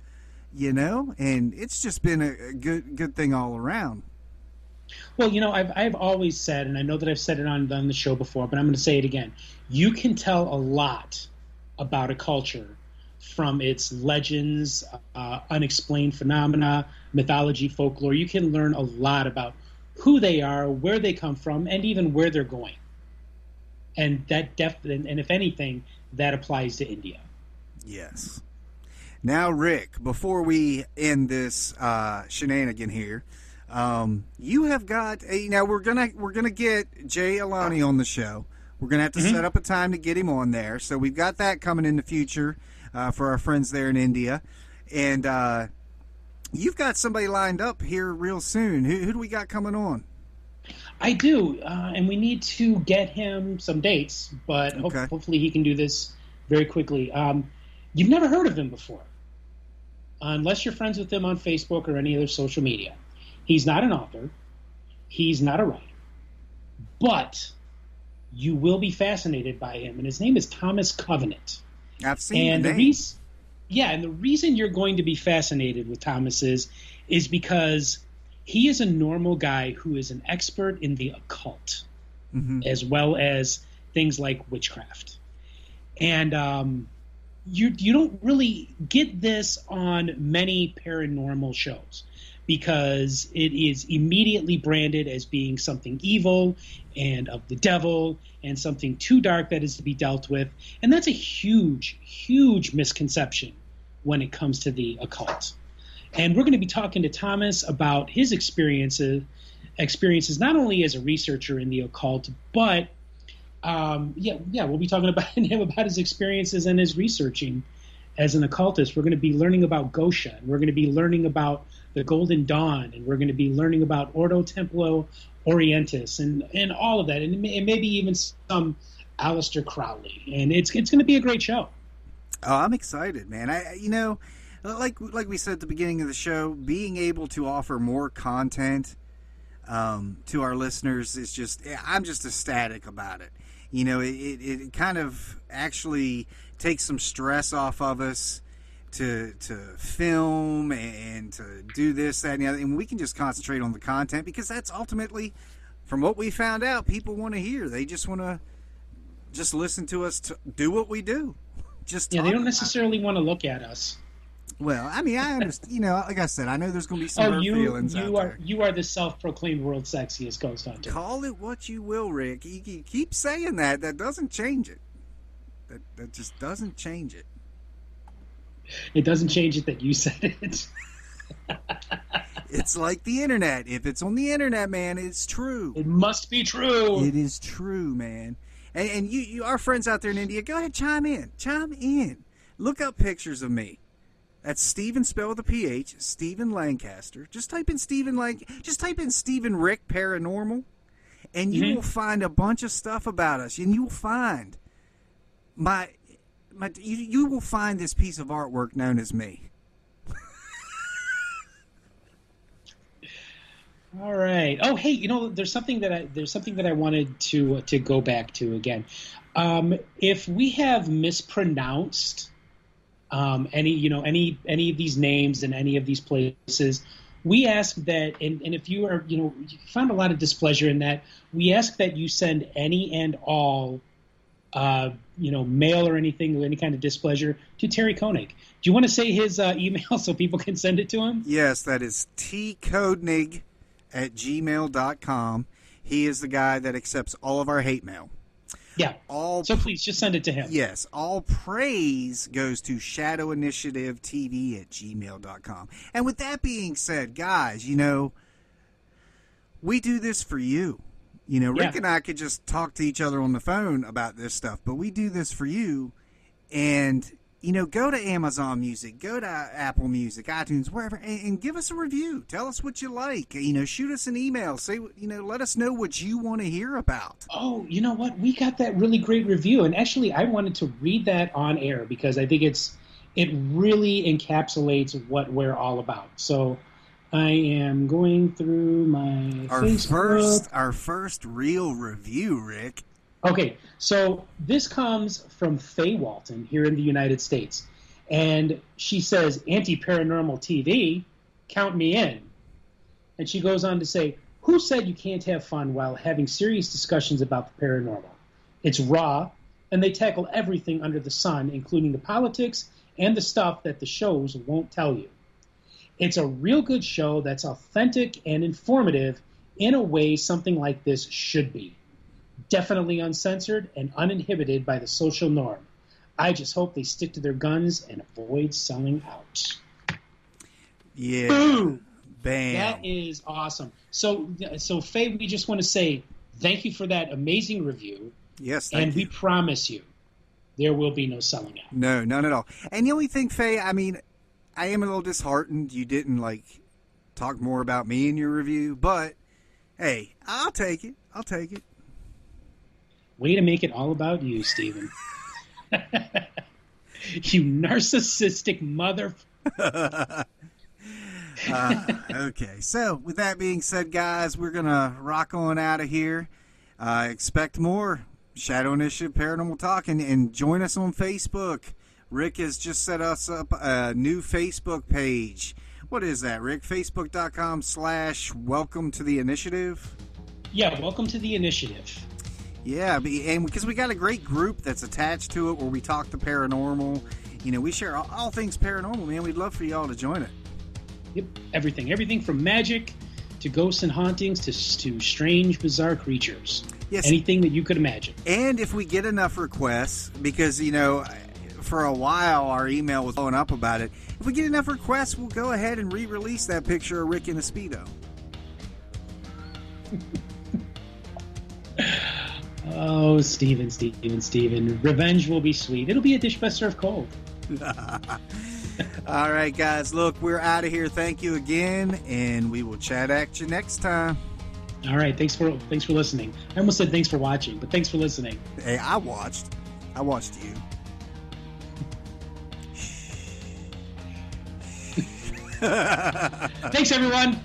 You know, and it's just been a, a good good thing all around. Well, you know, I've I've always said, and I know that I've said it on on the show before, but I'm going to say it again. You can tell a lot about a culture from its legends, uh, unexplained phenomena, mythology, folklore. You can learn a lot about who they are, where they come from, and even where they're going. And that def- and, if anything, that applies to India. Yes. Now, Rick, before we end this uh, shenanigan here, um, you have got a, now we're gonna we're gonna get Jay Alani on the show. We're gonna have to set up a time to get him on there. So we've got that coming in the future uh, for our friends there in India, and uh, you've got somebody lined up here real soon. Who, who do we got coming on? I do, uh, and we need to get him some dates, but Okay. hopefully he can do this very quickly. Um, you've never heard of him before, unless you're friends with him on Facebook or any other social media. He's not an author. He's not a writer, but you will be fascinated by him. And his name is Thomas Covenant. I've seen And the the name. reason, yeah, and the reason you're going to be fascinated with Thomas is, is because he is a normal guy who is an expert in the occult, Mhm. as well as things like witchcraft. And um, you you don't really get this on many paranormal shows because it is immediately branded as being something evil and of the devil and something too dark that is to be dealt with. And that's a huge, huge misconception when it comes to the occult. And we're going to be talking to Thomas about his experiences experiences not only as a researcher in the occult, but um, yeah, yeah, we'll be talking about him about his experiences and his researching as an occultist. We're going to be learning about Goetia, and we're going to be learning about the Golden Dawn, and we're going to be learning about Ordo Templi Orientis, and and all of that, and, and maybe even some Aleister Crowley. And it's it's going to be a great show. Oh, I'm excited, man. I, you know, like like we said at the beginning of the show, being able to offer more content um, to our listeners is just I'm just ecstatic about it. You know, it, it, it kind of actually takes some stress off of us to to film and to do this, that, and the other, and we can just concentrate on the content because that's ultimately, from what we found out, people want to hear. They just want to just listen to us to do what we do. Just Yeah, they don't necessarily want to look at us. Well, I mean, I understand. You know, like I said, I know there's going to be some Oh, you feelings out you are there. you are the self-proclaimed world sexiest ghost hunter. Call it what you will, Rick. You, you keep saying that. That doesn't change it. That that just doesn't change it. It doesn't change it that you said it. It's like the internet. If it's on the internet, man, it's true. It must be true. It is true, man. And, and you, you, our friends out there in India, go ahead, chime in, chime in. Look up pictures of me. That's Stephen spell with a PH, Stephen Lancaster. Just type in Stephen Lang. Just type in Stephen Rick Paranormal, and you Mhm. will find a bunch of stuff about us. And you will find my my. You, you will find this piece of artwork known as me. All right. Oh, hey, you know, there's something that I there's something that I wanted to to go back to again. Um, if we have mispronounced um, any, you know, any any of these names in any of these places, we ask that, and, and if you are, you know, you found a lot of displeasure in that, we ask that you send any and all, uh, you know, mail or anything with any kind of displeasure to Terry Koenig. Do you want to say his uh, email so people can send it to him? Yes, that is tkoenig at gmail.com. He is the guy that accepts all of our hate mail. Yeah. All So please just send it to him. Yes, all praise goes to Shadow Initiative TV at gmail.com. And with that being said, guys, you know, we do this for you. You know, Rick Yeah. and I could just talk to each other on the phone about this stuff, but we do this for you. And, you know, go to Amazon Music, go to Apple Music, iTunes, wherever, and, and give us a review. Tell us what you like. You know, shoot us an email. Say, you know, let us know what you want to hear about. Oh, you know what? We got that really great review, and actually, I wanted to read that on air because I think it's it really encapsulates what we're all about. So, I am going through my Our Facebook. first, our first real review, Rick. Okay, so this comes from Faye Walton here in the United States. And she says, Anti paranormal TV, count me in. And she goes on to say, Who said you can't have fun while having serious discussions about the paranormal? It's raw, and they tackle everything under the sun, including the politics and the stuff that the shows won't tell you. It's a real good show that's authentic and informative in a way something like this should be definitely uncensored and uninhibited by the social norm. I just hope they stick to their guns and avoid selling out. Yeah. Boom! Bam. That is awesome. So, so Faye, we just want to say thank you for that amazing review, yes, thank and you. we promise you there will be no selling out. No, none at all. And the only thing, Faye, I mean, I am a little disheartened you didn't like talk more about me in your review, but hey, I'll take it. I'll take it. Way to make it all about you, Stephen. you narcissistic mother. uh, okay, so with that being said, guys, we're gonna rock on out of here. Uh, expect more Shadow Initiative Paranormal Talk, and, and join us on Facebook. Rick has just set us up a new Facebook page. What is that, Rick? Facebook.com slash welcome to the initiative. Yeah, welcome to the initiative. Yeah, and because we got a great group that's attached to it where we talk the paranormal. You know, we share all, all things paranormal, man. We'd love for y'all to join it. Yep, everything. Everything from magic to ghosts and hauntings to, to strange, bizarre creatures. Yes. Anything that you could imagine. And if we get enough requests, because, you know, for a while our email was blowing up about it. If we get enough requests, we'll go ahead and re release that picture of Rick in a Speedo. Oh, Stephen, Stephen, Stephen. Revenge will be sweet. It'll be a dish best served cold. All right, guys. Look, we're out of here. Thank you again, and we will chat at you next time. All right. Thanks for thanks for listening. I almost said thanks for watching, but thanks for listening. Hey, I watched. I watched you. thanks, everyone.